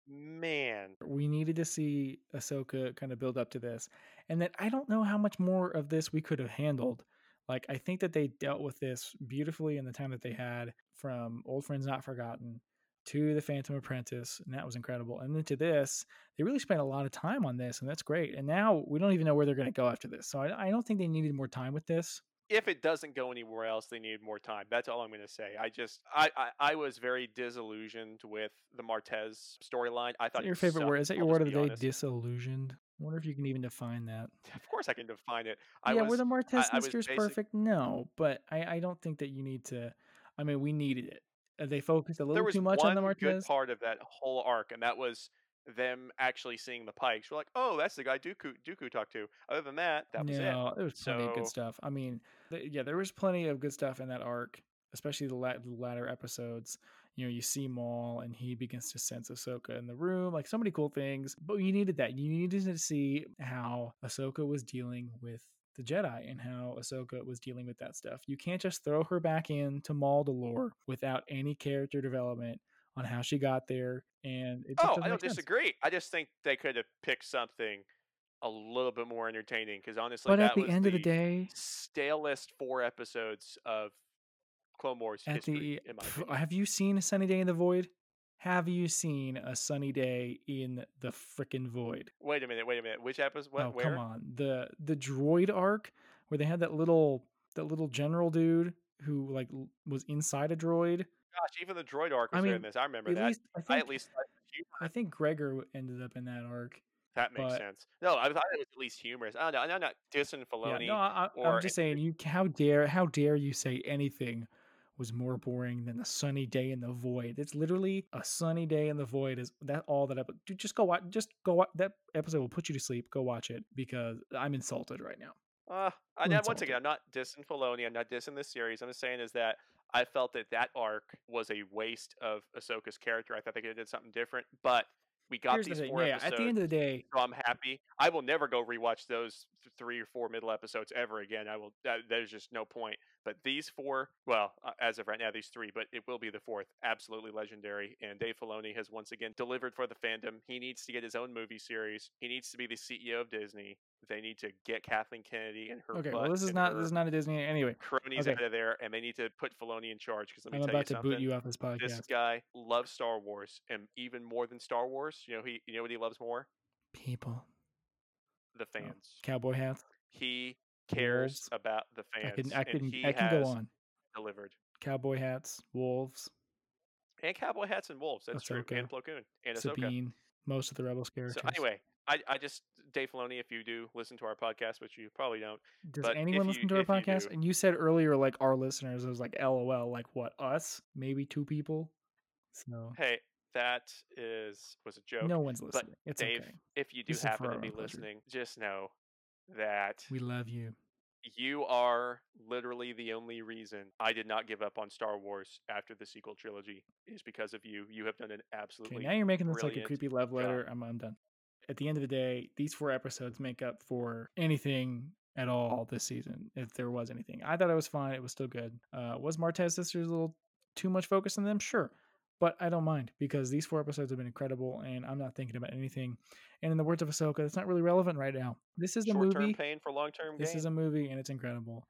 man, we needed to see Ahsoka kind of build up to this, and that I don't know how much more of this we could have handled. Like I think that they dealt with this beautifully in the time that they had, from Old Friends Not Forgotten to the Phantom Apprentice, and that was incredible. And then to this, they really spent a lot of time on this, and that's great. And now we don't even know where they're going to go after this. So I, I don't think they needed more time with this. If it doesn't go anywhere else, they need more time. That's all I'm going to say. I just, I, I, I was very disillusioned with the Martez storyline. I thought your favorite sucked, word? Is that your word of the day? honest. Disillusioned. I wonder if you can even define that. Of course, I can define it. I yeah, was, were the Martez I sisters basic- perfect? No, but I, I don't think that you need to. I mean, we needed it. Uh, They focused a little too much on the Martez. good part of that whole arc, and that was them actually seeing the Pikes. We're like, oh, that's the guy Dooku Dooku talked to. Other than that, that was it. no, there was plenty of good stuff. I mean, th- yeah, there was plenty of good stuff in that arc, especially the, la- the latter episodes. You know, you see Maul and he begins to sense Ahsoka in the room, like so many cool things. But you needed that. You needed to see how Ahsoka was dealing with the Jedi and how Ahsoka was dealing with that stuff. You can't just throw her back into Mandalore without any character development on how she got there. And it just Oh, I don't sense. disagree. I just think they could have picked something a little bit more entertaining because honestly, But that at the was end of the day, stalest four episodes of Clone Wars at history. the in my pff, opinion. have you seen a sunny day in the void have you seen a sunny day in the frickin' void Wait a minute, wait a minute. Which episode? What? oh where? come on the the droid arc where they had that little that little general dude who like was inside a droid Gosh, even the droid arc I was there in this. I remember at that. least i I think at least thought it was humor. i think gregor ended up in that arc that makes but- sense. No, I thought it was at least humorous. I don't know. I'm not dissing yeah no I, I, i'm just saying you how dare how dare you say anything was more boring than a sunny day in the void. It's literally a sunny day in the void. Is that all that? Epi- Dude, just go watch. Just go watch that episode. Will put you to sleep. Go watch it because I'm insulted right now. Uh, I, once again, I'm not dissing Filoni. I'm not dissing this series. I'm just saying is that I felt that that arc was a waste of Ahsoka's character. I thought they could have did something different, but we got Here's these thing. four Yeah, episodes. at the end of the day, so I'm happy. I will never go rewatch those th- three or four middle episodes ever again. I will. That, there's just no point. But these four, well, uh, as of right now, these three, but it will be the fourth. Absolutely legendary. And Dave Filoni has once again delivered for the fandom. He needs to get his own movie series. He needs to be the CEO of Disney. They need to get Kathleen Kennedy and her. okay. Well, this is not this is not a Disney anyway. cronies okay. out of there, and they need to put Filoni in charge. Because let me I'm tell about you to something boot you off this podcast. this guy loves Star Wars, and even more than Star Wars, you know he, you know what he loves more? People, The Oh, fans. cowboy hats. He cares Wolves. about the fans. I can I and can he I can has go on. delivered. Cowboy hats, wolves, And cowboy hats and wolves. That's true. Ahsoka, And Plo Koon and Ahsoka. Sabine, most of the rebels characters. So anyway, I, I just Dave Filoni, if you do listen to our podcast, which you probably don't, Does anyone you- listen to our you podcast? do- And you said earlier, like our listeners, it was like LOL, like what us? Maybe two people. So Hey, that is was a joke. no one's listening. But. It's Dave, okay. if you do is happen to be pleasure. listening, just know that We love you. you are literally the only reason I did not give up on Star Wars after the sequel trilogy is because of you. You have done an Okay, absolutely now you're making this like a creepy love job. letter. I'm, I'm done. At the end of the day, these four episodes make up for anything at all this season, if there was anything. I thought it was fine. It was still good. Uh, was Martez sisters a little too much focus on them? Sure. But I don't mind because these four episodes have been incredible and I'm not thinking about anything. And in the words of Ahsoka, it's not really relevant right now. This is a Short term movie. pain for long term gain. This is a movie and it's incredible.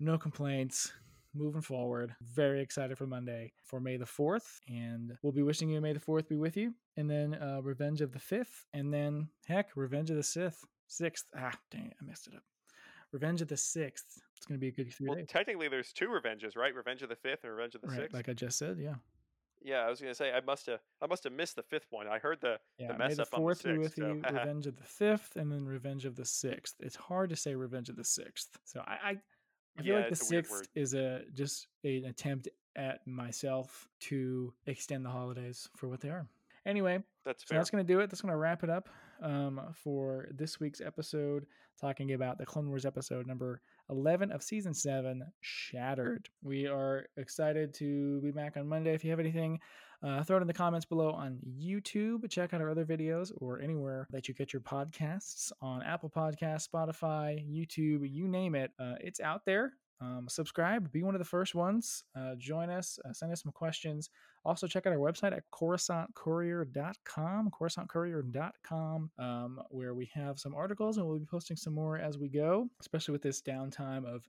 No complaints. Moving forward. Very excited for Monday for May the 4th. And we'll be wishing you May the 4th be with you. And then uh, Revenge of the 5th. And then, heck, Revenge of the Sith. 6th. Ah, dang it. I messed it up. Revenge of the 6th. It's going to be a good three well, days. technically, there's two revenges, right? Revenge of the Fifth and Revenge of the Right, Sixth. like I just said, yeah. yeah, I was gonna say I must have I must have missed the fifth one. I heard the Yeah, the mess the up on the fourth sixth. with so, you. Revenge of the fifth, and then Revenge of the sixth. It's hard to say Revenge of the sixth. So I, I, I feel Yeah, like the sixth is a just an attempt at myself to extend the holidays for what they are. Anyway, that's so that's going to do it. That's going to wrap it up um, for this week's episode, talking about the Clone Wars episode number 11 of season 7, Shattered. We are excited to be back on Monday. If you have anything, uh, throw it in the comments below on YouTube. Check out our other videos or anywhere that you get your podcasts on Apple Podcasts, Spotify, YouTube, you name it. Uh, it's out there. Um, subscribe, be one of the first ones. Uh, join us, uh, send us some questions. Also, check out our website at CoruscantCourier.com, CoruscantCourier.com, um, where we have some articles and we'll be posting some more as we go, especially with this downtime of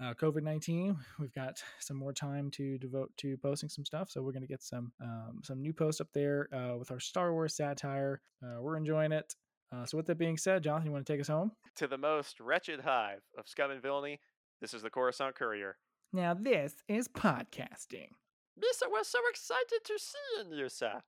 uh, COVID 19. We've got some more time to devote to posting some stuff. So, we're going to get some um, some new posts up there uh, with our Star Wars satire. Uh, we're enjoying it. Uh, so, with that being said, Jonathan, you want to take us home? To the most wretched hive of scum and villainy, this is the Coruscant Courier. Now, this is podcasting. Mister, we're so excited to see you, sir.